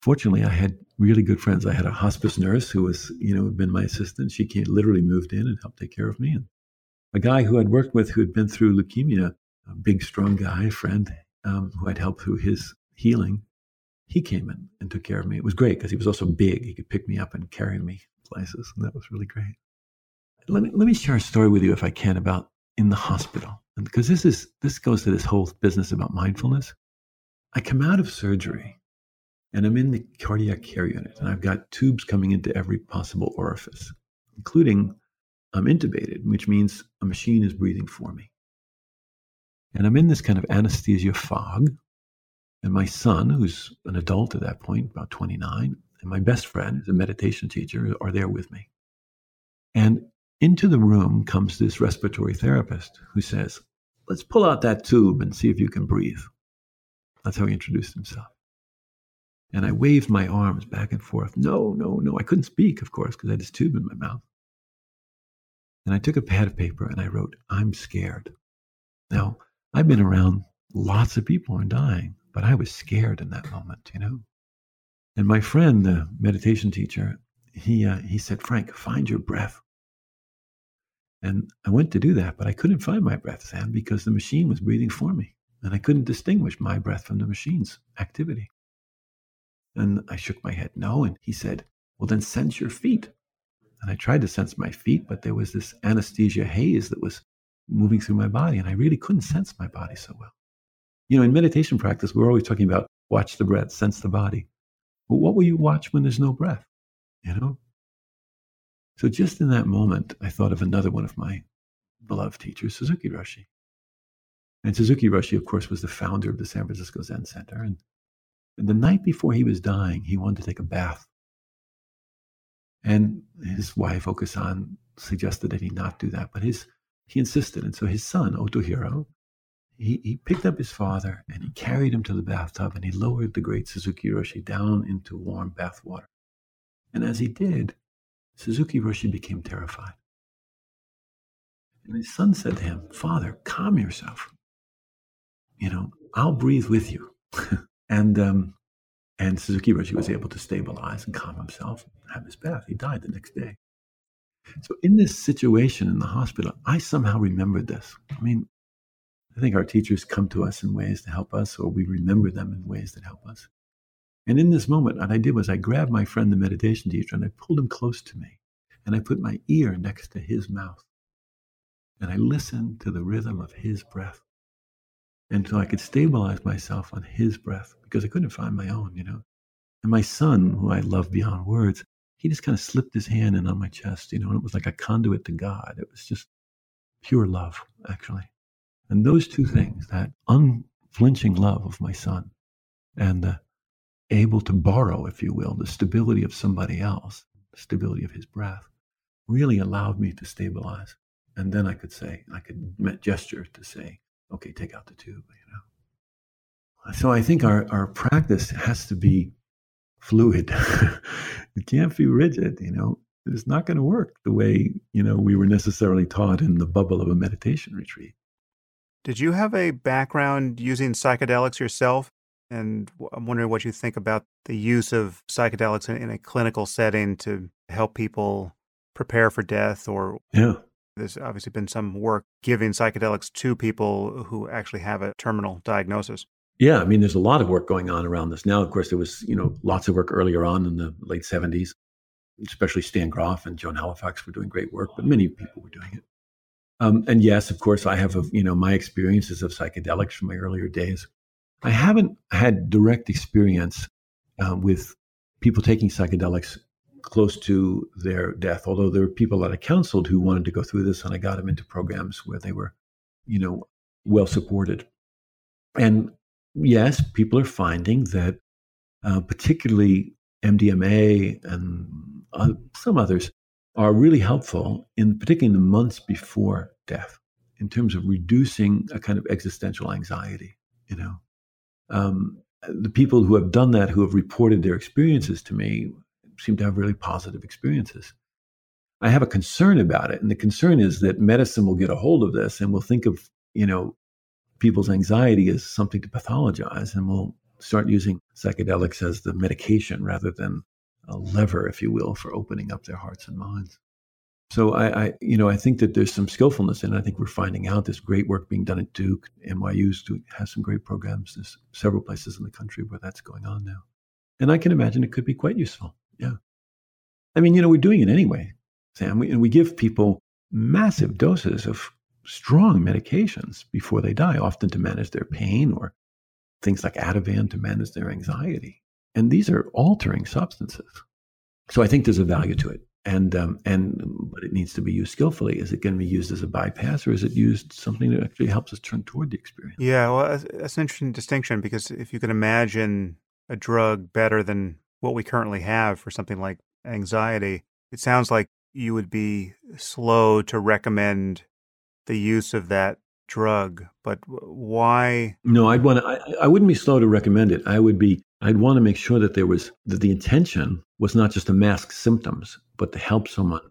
fortunately, I had really good friends. I had a hospice nurse who was, you know, been my assistant. She came, literally moved in and helped take care of me. And a guy who I'd worked with who had been through leukemia, a big, strong guy, friend, um, who I'd helped through his healing he came in and took care of me. It was great because he was also big. He could pick me up and carry me places, and that was really great. Let me let me share a story with you, if I can, about in the hospital, because this is this goes to this whole business about mindfulness. I come out of surgery, and I'm in the cardiac care unit, and I've got tubes coming into every possible orifice, including I'm intubated, which means a machine is breathing for me. And I'm in this kind of anesthesia fog and my son, who's an adult at that point, about 29, and my best friend, who's a meditation teacher, are there with me. And into the room comes this respiratory therapist who says, Let's pull out that tube and see if you can breathe. That's how he introduced himself. And I waved my arms back and forth. No, no, no. I couldn't speak, of course, because I had this tube in my mouth. And I took a pad of paper and I wrote, I'm scared. Now, I've been around lots of people are dying. But I was scared in that moment, you know. And my friend, the meditation teacher, he uh, he said, "Frank, find your breath." And I went to do that, but I couldn't find my breath, Sam, because the machine was breathing for me, and I couldn't distinguish my breath from the machine's activity. And I shook my head no, and he said, "Well, then sense your feet." And I tried to sense my feet, but there was this anesthesia haze that was moving through my body, and I really couldn't sense my body so well. You know, in meditation practice, we're always talking about watch the breath, sense the body. But what will you watch when there's no breath? You know? So just in that moment, I thought of another one of my beloved teachers, Suzuki Roshi. And Suzuki Roshi, of course, was the founder of the San Francisco Zen Center. And, and the night before he was dying, he wanted to take a bath. And his wife, Okusan, suggested that he not do that, but his he insisted. And so his son, Otohiro, he, he picked up his father and he carried him to the bathtub and he lowered the great Suzuki Roshi down into warm bath water. And as he did, Suzuki Roshi became terrified. And his son said to him, Father, calm yourself. You know, I'll breathe with you. and um, and Suzuki Roshi was able to stabilize and calm himself and have his bath. He died the next day. So in this situation in the hospital, I somehow remembered this. I mean, I think our teachers come to us in ways to help us, or we remember them in ways that help us. And in this moment, what I did was I grabbed my friend, the meditation teacher, and I pulled him close to me. And I put my ear next to his mouth. And I listened to the rhythm of his breath until I could stabilize myself on his breath because I couldn't find my own, you know. And my son, who I love beyond words, he just kind of slipped his hand in on my chest, you know, and it was like a conduit to God. It was just pure love, actually. And those two things, that unflinching love of my son and the able to borrow, if you will, the stability of somebody else, the stability of his breath, really allowed me to stabilize. And then I could say, I could gesture to say, okay, take out the tube, you know. So I think our, our practice has to be fluid. it can't be rigid, you know. It's not going to work the way, you know, we were necessarily taught in the bubble of a meditation retreat. Did you have a background using psychedelics yourself? And I'm wondering what you think about the use of psychedelics in, in a clinical setting to help people prepare for death or yeah there's obviously been some work giving psychedelics to people who actually have a terminal diagnosis. Yeah, I mean, there's a lot of work going on around this now. Of course, there was you know lots of work earlier on in the late 70s, especially Stan Grof and Joan Halifax were doing great work, but many people were doing it. Um, and yes, of course, I have a, you know my experiences of psychedelics from my earlier days. I haven't had direct experience uh, with people taking psychedelics close to their death. Although there were people that I counseled who wanted to go through this, and I got them into programs where they were, you know, well supported. And yes, people are finding that, uh, particularly MDMA and uh, some others, are really helpful in particularly in the months before death in terms of reducing a kind of existential anxiety. You know, um, the people who have done that, who have reported their experiences to me, seem to have really positive experiences. I have a concern about it, and the concern is that medicine will get a hold of this and will think of you know people's anxiety as something to pathologize, and will start using psychedelics as the medication rather than a lever, if you will, for opening up their hearts and minds. So I, I, you know, I think that there's some skillfulness and. I think we're finding out there's great work being done at Duke. NYU's has some great programs. There's several places in the country where that's going on now. And I can imagine it could be quite useful. Yeah. I mean, you know, we're doing it anyway, Sam. We, and we give people massive doses of strong medications before they die, often to manage their pain or things like Ativan to manage their anxiety. And these are altering substances. So I think there's a value to it. And, um, and, but it needs to be used skillfully. Is it going to be used as a bypass or is it used something that actually helps us turn toward the experience? Yeah, well, that's an interesting distinction because if you can imagine a drug better than what we currently have for something like anxiety, it sounds like you would be slow to recommend the use of that drug. But why? No, I'd want to. I, I wouldn't be slow to recommend it. I would be. I'd want to make sure that there was that the intention was not just to mask symptoms, but to help someone.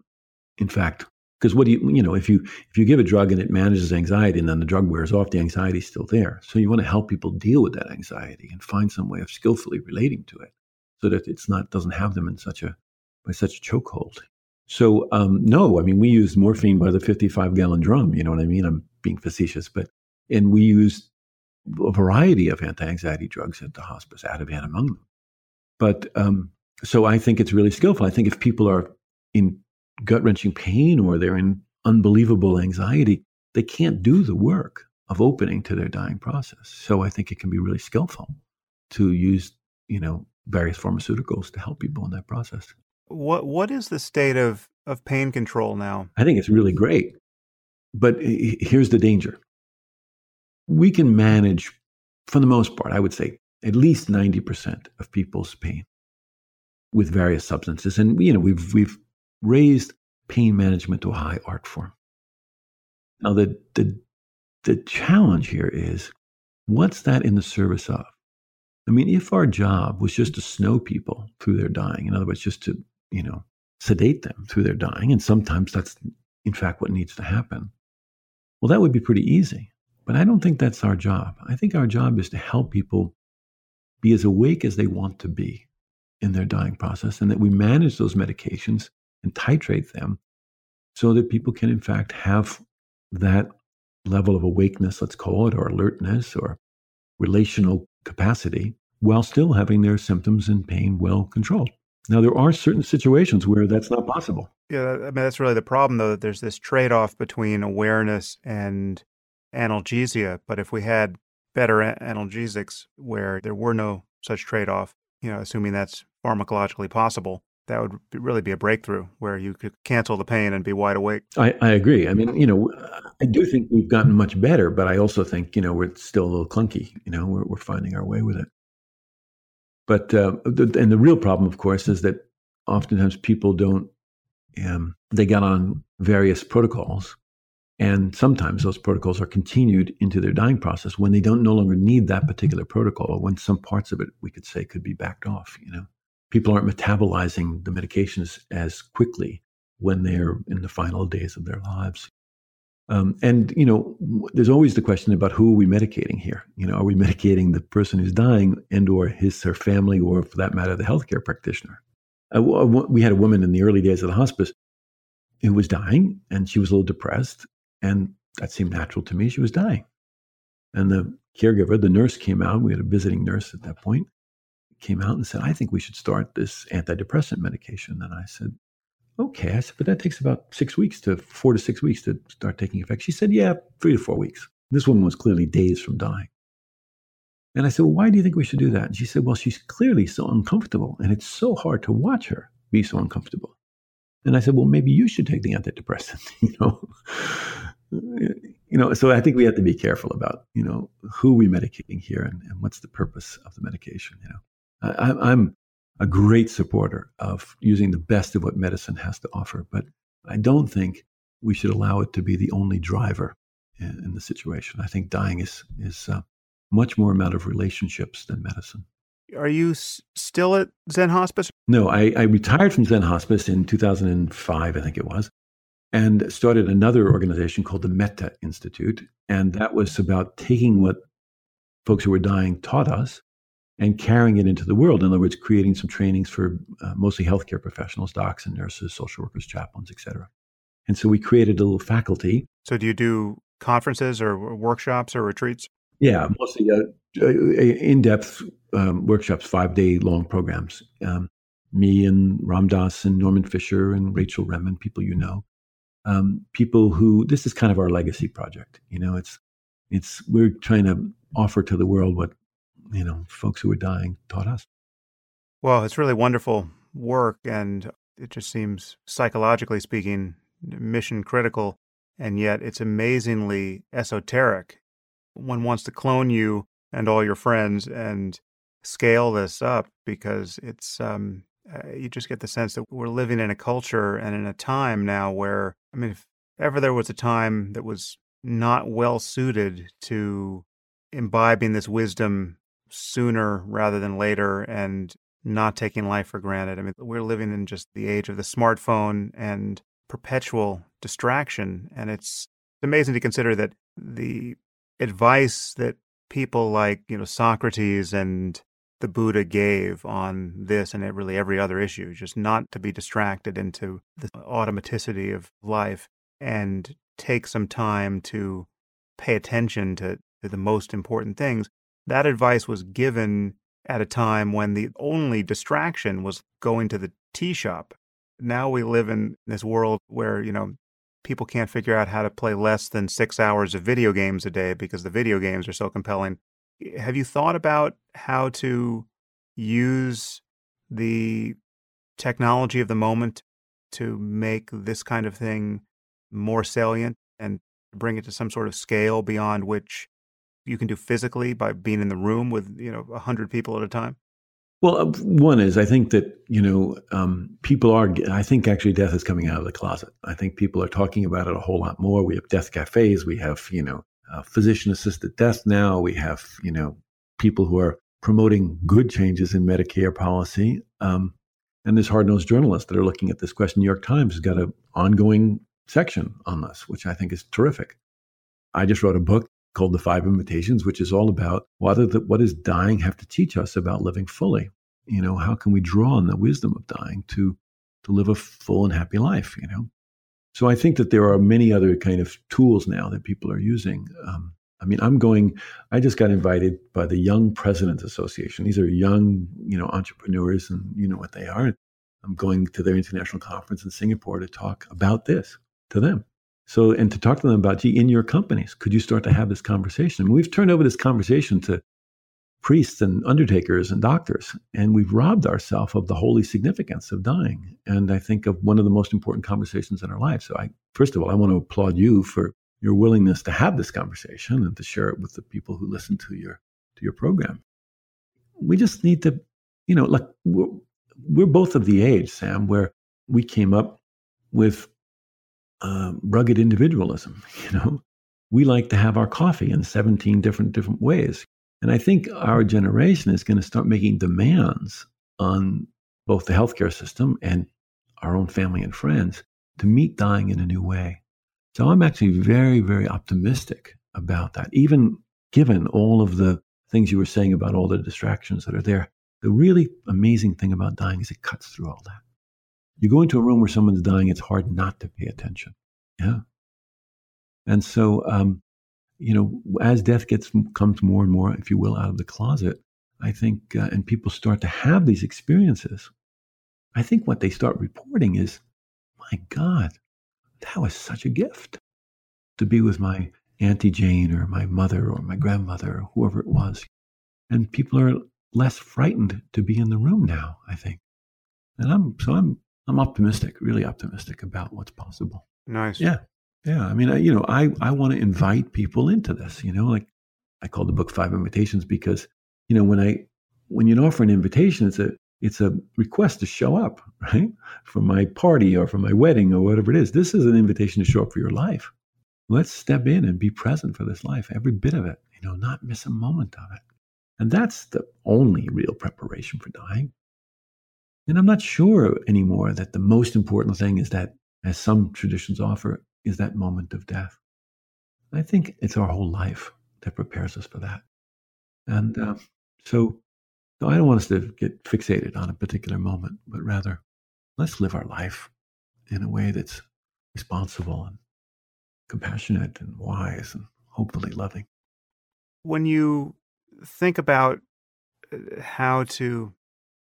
In fact, because what do you you know if you if you give a drug and it manages anxiety and then the drug wears off, the anxiety is still there. So you want to help people deal with that anxiety and find some way of skillfully relating to it so that it's not doesn't have them in such a by such a chokehold. So um, no, I mean we use morphine by the 55 gallon drum. You know what I mean? I'm being facetious, but and we use a variety of anti-anxiety drugs at the hospice, Ativan among them. But um, so I think it's really skillful. I think if people are in gut wrenching pain or they're in unbelievable anxiety, they can't do the work of opening to their dying process. So I think it can be really skillful to use, you know, various pharmaceuticals to help people in that process. What what is the state of of pain control now? I think it's really great. But here's the danger. We can manage for the most part, I would say at least 90% of people's pain with various substances and you know we've we've raised pain management to a high art form. Now the the the challenge here is what's that in the service of? I mean, if our job was just to snow people through their dying, in other words, just to, you know, sedate them through their dying, and sometimes that's in fact what needs to happen, well, that would be pretty easy. But I don't think that's our job. I think our job is to help people be as awake as they want to be in their dying process, and that we manage those medications and titrate them so that people can, in fact, have that level of awakeness, let's call it, or alertness or relational capacity while still having their symptoms and pain well controlled. Now, there are certain situations where that's not possible. Yeah, I mean, that's really the problem, though, that there's this trade off between awareness and analgesia. But if we had better analgesics where there were no such trade off, you know, assuming that's pharmacologically possible, that would really be a breakthrough where you could cancel the pain and be wide awake. I, I agree. I mean, you know, I do think we've gotten much better, but I also think, you know, we're still a little clunky. You know, we're, we're finding our way with it. But, uh, the, and the real problem, of course, is that oftentimes people don't, um, they get on various protocols. And sometimes those protocols are continued into their dying process when they don't no longer need that particular protocol, or when some parts of it, we could say, could be backed off, you know people aren't metabolizing the medications as quickly when they're in the final days of their lives. Um, and you know, there's always the question about who are we medicating here. You know, are we medicating the person who's dying and or his her family, or for that matter, the healthcare practitioner? Uh, we had a woman in the early days of the hospice who was dying, and she was a little depressed, and that seemed natural to me. She was dying, and the caregiver, the nurse, came out. We had a visiting nurse at that point, came out and said, I think we should start this antidepressant medication. And I said, okay. I said, but that takes about six weeks to four to six weeks to start taking effect. She said, yeah, three to four weeks. This woman was clearly days from dying. And I said, well, why do you think we should do that? And she said, well, she's clearly so uncomfortable and it's so hard to watch her be so uncomfortable. And I said, well, maybe you should take the antidepressant, you know? you know, so I think we have to be careful about, you know, who we medicating here and, and what's the purpose of the medication, you know? I, am a great supporter of using the best of what medicine has to offer, but I don't think we should allow it to be the only driver in, in the situation. I think dying is is uh, much more a matter of relationships than medicine. Are you s- still at Zen Hospice? No, I, I retired from Zen Hospice in 2005, I think it was, and started another organization called the Metta Institute. And that was about taking what folks who were dying taught us and carrying it into the world. In other words, creating some trainings for uh, mostly healthcare professionals, docs and nurses, social workers, chaplains, etc. And so we created a little faculty. So do you do conferences or workshops or retreats? Yeah, mostly uh, uh in-depth um, workshops, five-day-long programs. Um, me and Ram Dass and Norman Fischer and Rachel Remen, people you know, um, people who this is kind of our legacy project. You know, it's it's we're trying to offer to the world what you know, folks who were dying taught us. Well, it's really wonderful work, and it just seems, psychologically speaking, mission critical, and yet it's amazingly esoteric. One wants to clone you and all your friends and scale this up because it's um, uh, you just get the sense that we're living in a culture and in a time now where I mean, if ever there was a time that was not well suited to imbibing this wisdom sooner rather than later and not taking life for granted. I mean, we're living in just the age of the smartphone and perpetual distraction. And it's amazing to consider that the advice that people like, you know, Socrates and the Buddha gave on this and really every other issue, just not to be distracted into the automaticity of life and take some time to pay attention to, to the most important things that advice was given at a time when the only distraction was going to the tea shop. Now we live in this world where, you know, people can't figure out how to play less than six hours of video games a day because the video games are so compelling. Eh, have you thought about how to use the technology of the moment to make this kind of thing more salient and bring it to some sort of scale beyond which you can do physically by being in the room with you know a hundred people at a time? Well, uh, one is I think that you know um, people are. I think actually death is coming out of the closet. I think people are talking about it a whole lot more. We have death cafes. We have you know uh, physician assisted death now. We have you know people who are promoting good changes in Medicare policy. Um, and there's hard nosed journalists that are looking at this question. New York Times has got an ongoing section on this, which I think is terrific. I just wrote a book called The Five Invitations, which is all about what, the, what does dying have to teach us about living fully? You know, how can we draw on the wisdom of dying to, to live a full and happy life, you know? So I think that there are many other kind of tools now that people are using. Um, I mean, I'm going. I just got invited by the Young Presidents Association. These are young, you know, entrepreneurs, and you know what they are. I'm going to their international conference in Singapore to talk about this to them. So, and to talk to them about, gee, in your companies, could you start to have this conversation? I mean, we've turned over this conversation to priests and undertakers and doctors, and we've robbed ourselves of the holy significance of dying. And I think of one of the most important conversations in our life. So, I first of all, I want to applaud you for your willingness to have this conversation and to share it with the people who listen to your to your program. We just need to, you know, like we're, we're both of the age, Sam, where we came up with um, rugged individualism. You know, we like to have our coffee in 17 different different ways. And I think our generation is going to start making demands on both the healthcare system and our own family and friends to meet dying in a new way. So I'm actually very, very optimistic about that, even given all of the things you were saying about all the distractions that are there. The really amazing thing about dying is it cuts through all that. You go into a room where someone's dying, it's hard not to pay attention. Yeah. And so, um, you know, as death gets comes more and more, if you will, out of the closet, I think, uh, and people start to have these experiences, I think what they start reporting is, my God, that was such a gift to be with my Auntie Jane or my mother or my grandmother or whoever it was. And people are less frightened to be in the room now, I think. And I'm, so I'm, I'm optimistic, really optimistic about what's possible. Nice. Yeah. Yeah, I mean, I, you know, I I want to invite people into this. You know, like I call the book Five Invitations because you know when I when you offer an invitation, it's a it's a request to show up, right, for my party or for my wedding or whatever it is. This is an invitation to show up for your life. Let's step in and be present for this life, every bit of it. You know, not miss a moment of it. And that's the only real preparation for dying. And I'm not sure anymore that the most important thing is that, as some traditions offer, is that moment of death. I think it's our whole life that prepares us for that. And uh, so, so I don't want us to get fixated on a particular moment, but rather let's live our life in a way that's responsible and compassionate and wise and hopefully loving. When you think about uh, how to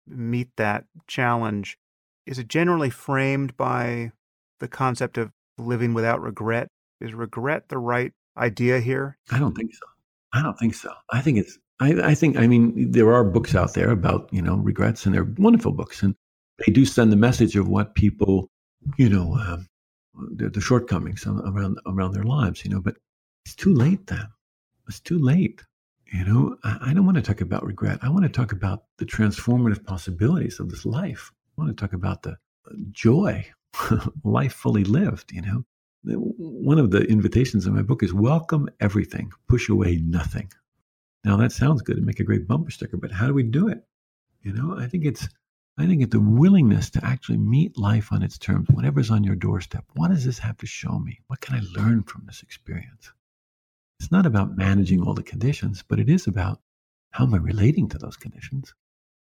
meet that challenge, is it generally framed by the concept of living without regret? Is regret the right idea here? I don't think so. I don't think so. I think it's. I, I think. I mean, there are books out there about you know regrets, and they're wonderful books, and they do send the message of what people, you know, um, the, the shortcomings around around their lives. You know, but it's too late then. It's too late. You know, I, I don't want to talk about regret. I want to talk about the transformative possibilities of this life. I want to talk about the joy life fully lived, you know. One of the invitations in my book is welcome everything, push away nothing. Now that sounds good and make a great bumper sticker, but how do we do it? You know, I think it's I think it's the willingness to actually meet life on its terms, whatever's on your doorstep. What does this have to show me? What can I learn from this experience? It's not about managing all the conditions, but it is about how am I relating to those conditions?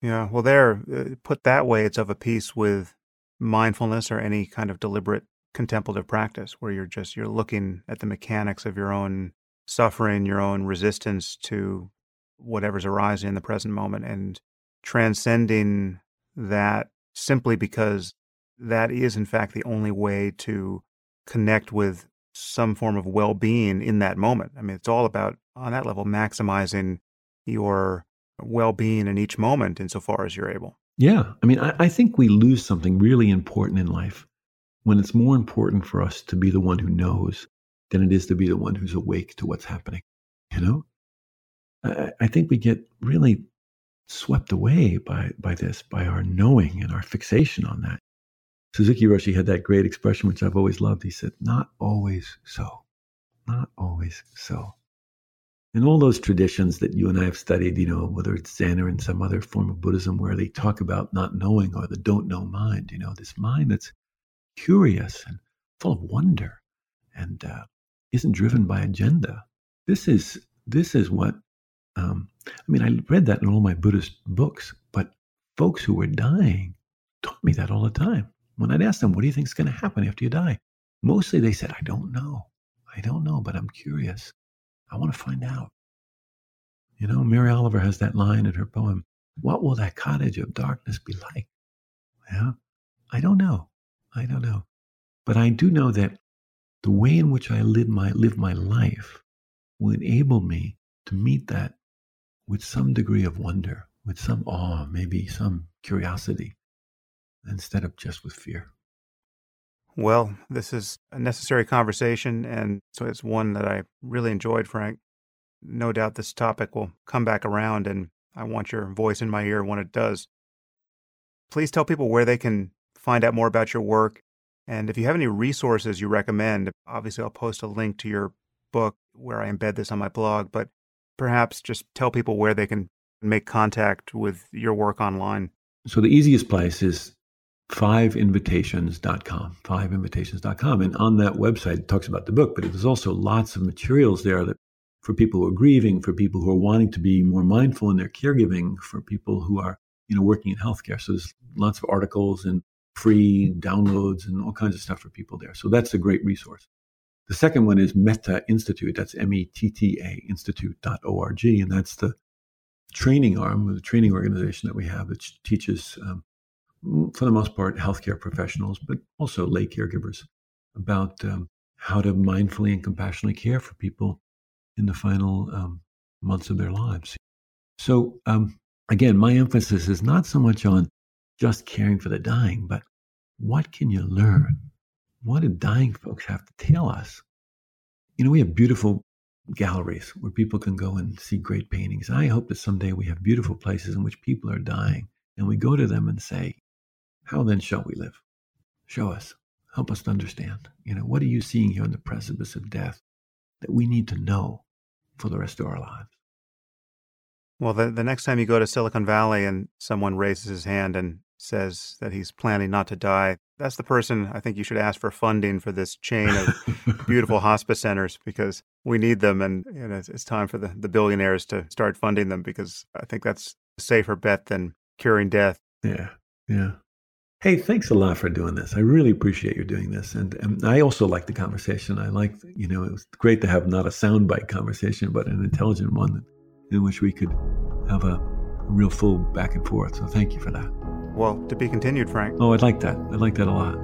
Yeah, well, there, uh, put that way, it's of a piece with mindfulness or any kind of deliberate contemplative practice where you're just you're looking at the mechanics of your own suffering your own resistance to whatever's arising in the present moment and transcending that simply because that is in fact the only way to connect with some form of well-being in that moment. I mean it's all about on that level maximizing your well-being in each moment insofar as you're able yeah. I mean, I, I think we lose something really important in life when it's more important for us to be the one who knows than it is to be the one who's awake to what's happening. You know? I, I think we get really swept away by, by this, by our knowing and our fixation on that. Suzuki Roshi had that great expression, which I've always loved. He said, Not always so. Not always so in all those traditions that you and I have studied, you know, whether it's Zen or in some other form of Buddhism, where they talk about not knowing or the don't know mind, you know, this mind that's curious and full of wonder and uh, isn't driven by agenda. This is this is what um, I mean. I read that in all my Buddhist books, but folks who were dying taught me that all the time. When I'd ask them, "What do you think is going to happen after you die?" Mostly they said, I don't know. I don't know, but I'm curious. I want to find out. You know, Mary Oliver has that line in her poem What will that cottage of darkness be like? Yeah, I don't know. I don't know. But I do know that the way in which I live my, live my life will enable me to meet that with some degree of wonder, with some awe, maybe some curiosity, instead of just with fear. Well, this is a necessary conversation, and so it's one that I really enjoyed, Frank. No doubt this topic will come back around, and I want your voice in my ear when it does. Please tell people where they can find out more about your work. And if you have any resources you recommend, obviously I'll post a link to your book where I embed this on my blog, but perhaps just tell people where they can make contact with your work online. So the easiest place is fiveinvitations.com, fiveinvitations.com. And on that website, it talks about the book, but there's also lots of materials there that for people who are grieving, for people who are wanting to be more mindful in their caregiving, for people who are, you know, working in healthcare. So there's lots of articles and free downloads and all kinds of stuff for people there. So that's a great resource. The second one is Metta Institute. That's M E T T A Institute.org. And that's the training arm, the training organization that we have that teaches um, for the most part, healthcare professionals, but also lay caregivers about um, how to mindfully and compassionately care for people in the final um, months of their lives. So, um, again, my emphasis is not so much on just caring for the dying, but what can you learn? What do dying folks have to tell us? You know, we have beautiful galleries where people can go and see great paintings. I hope that someday we have beautiful places in which people are dying and we go to them and say, how then shall we live? Show us. Help us to understand. You know, what are you seeing here on the precipice of death that we need to know for the rest of our lives? Well, the, the next time you go to Silicon Valley and someone raises his hand and says that he's planning not to die, that's the person I think you should ask for funding for this chain of beautiful hospice centers because we need them. And you know, it's, it's time for the, the billionaires to start funding them because I think that's a safer bet than curing death. Yeah. Yeah. Hey, thanks a lot for doing this. I really appreciate you doing this. And, and I also like the conversation. I like, you know, it was great to have not a soundbite conversation, but an intelligent one in which we could have a real full back and forth. So thank you for that. Well, to be continued, Frank. Oh, I'd like that. I'd like that a lot.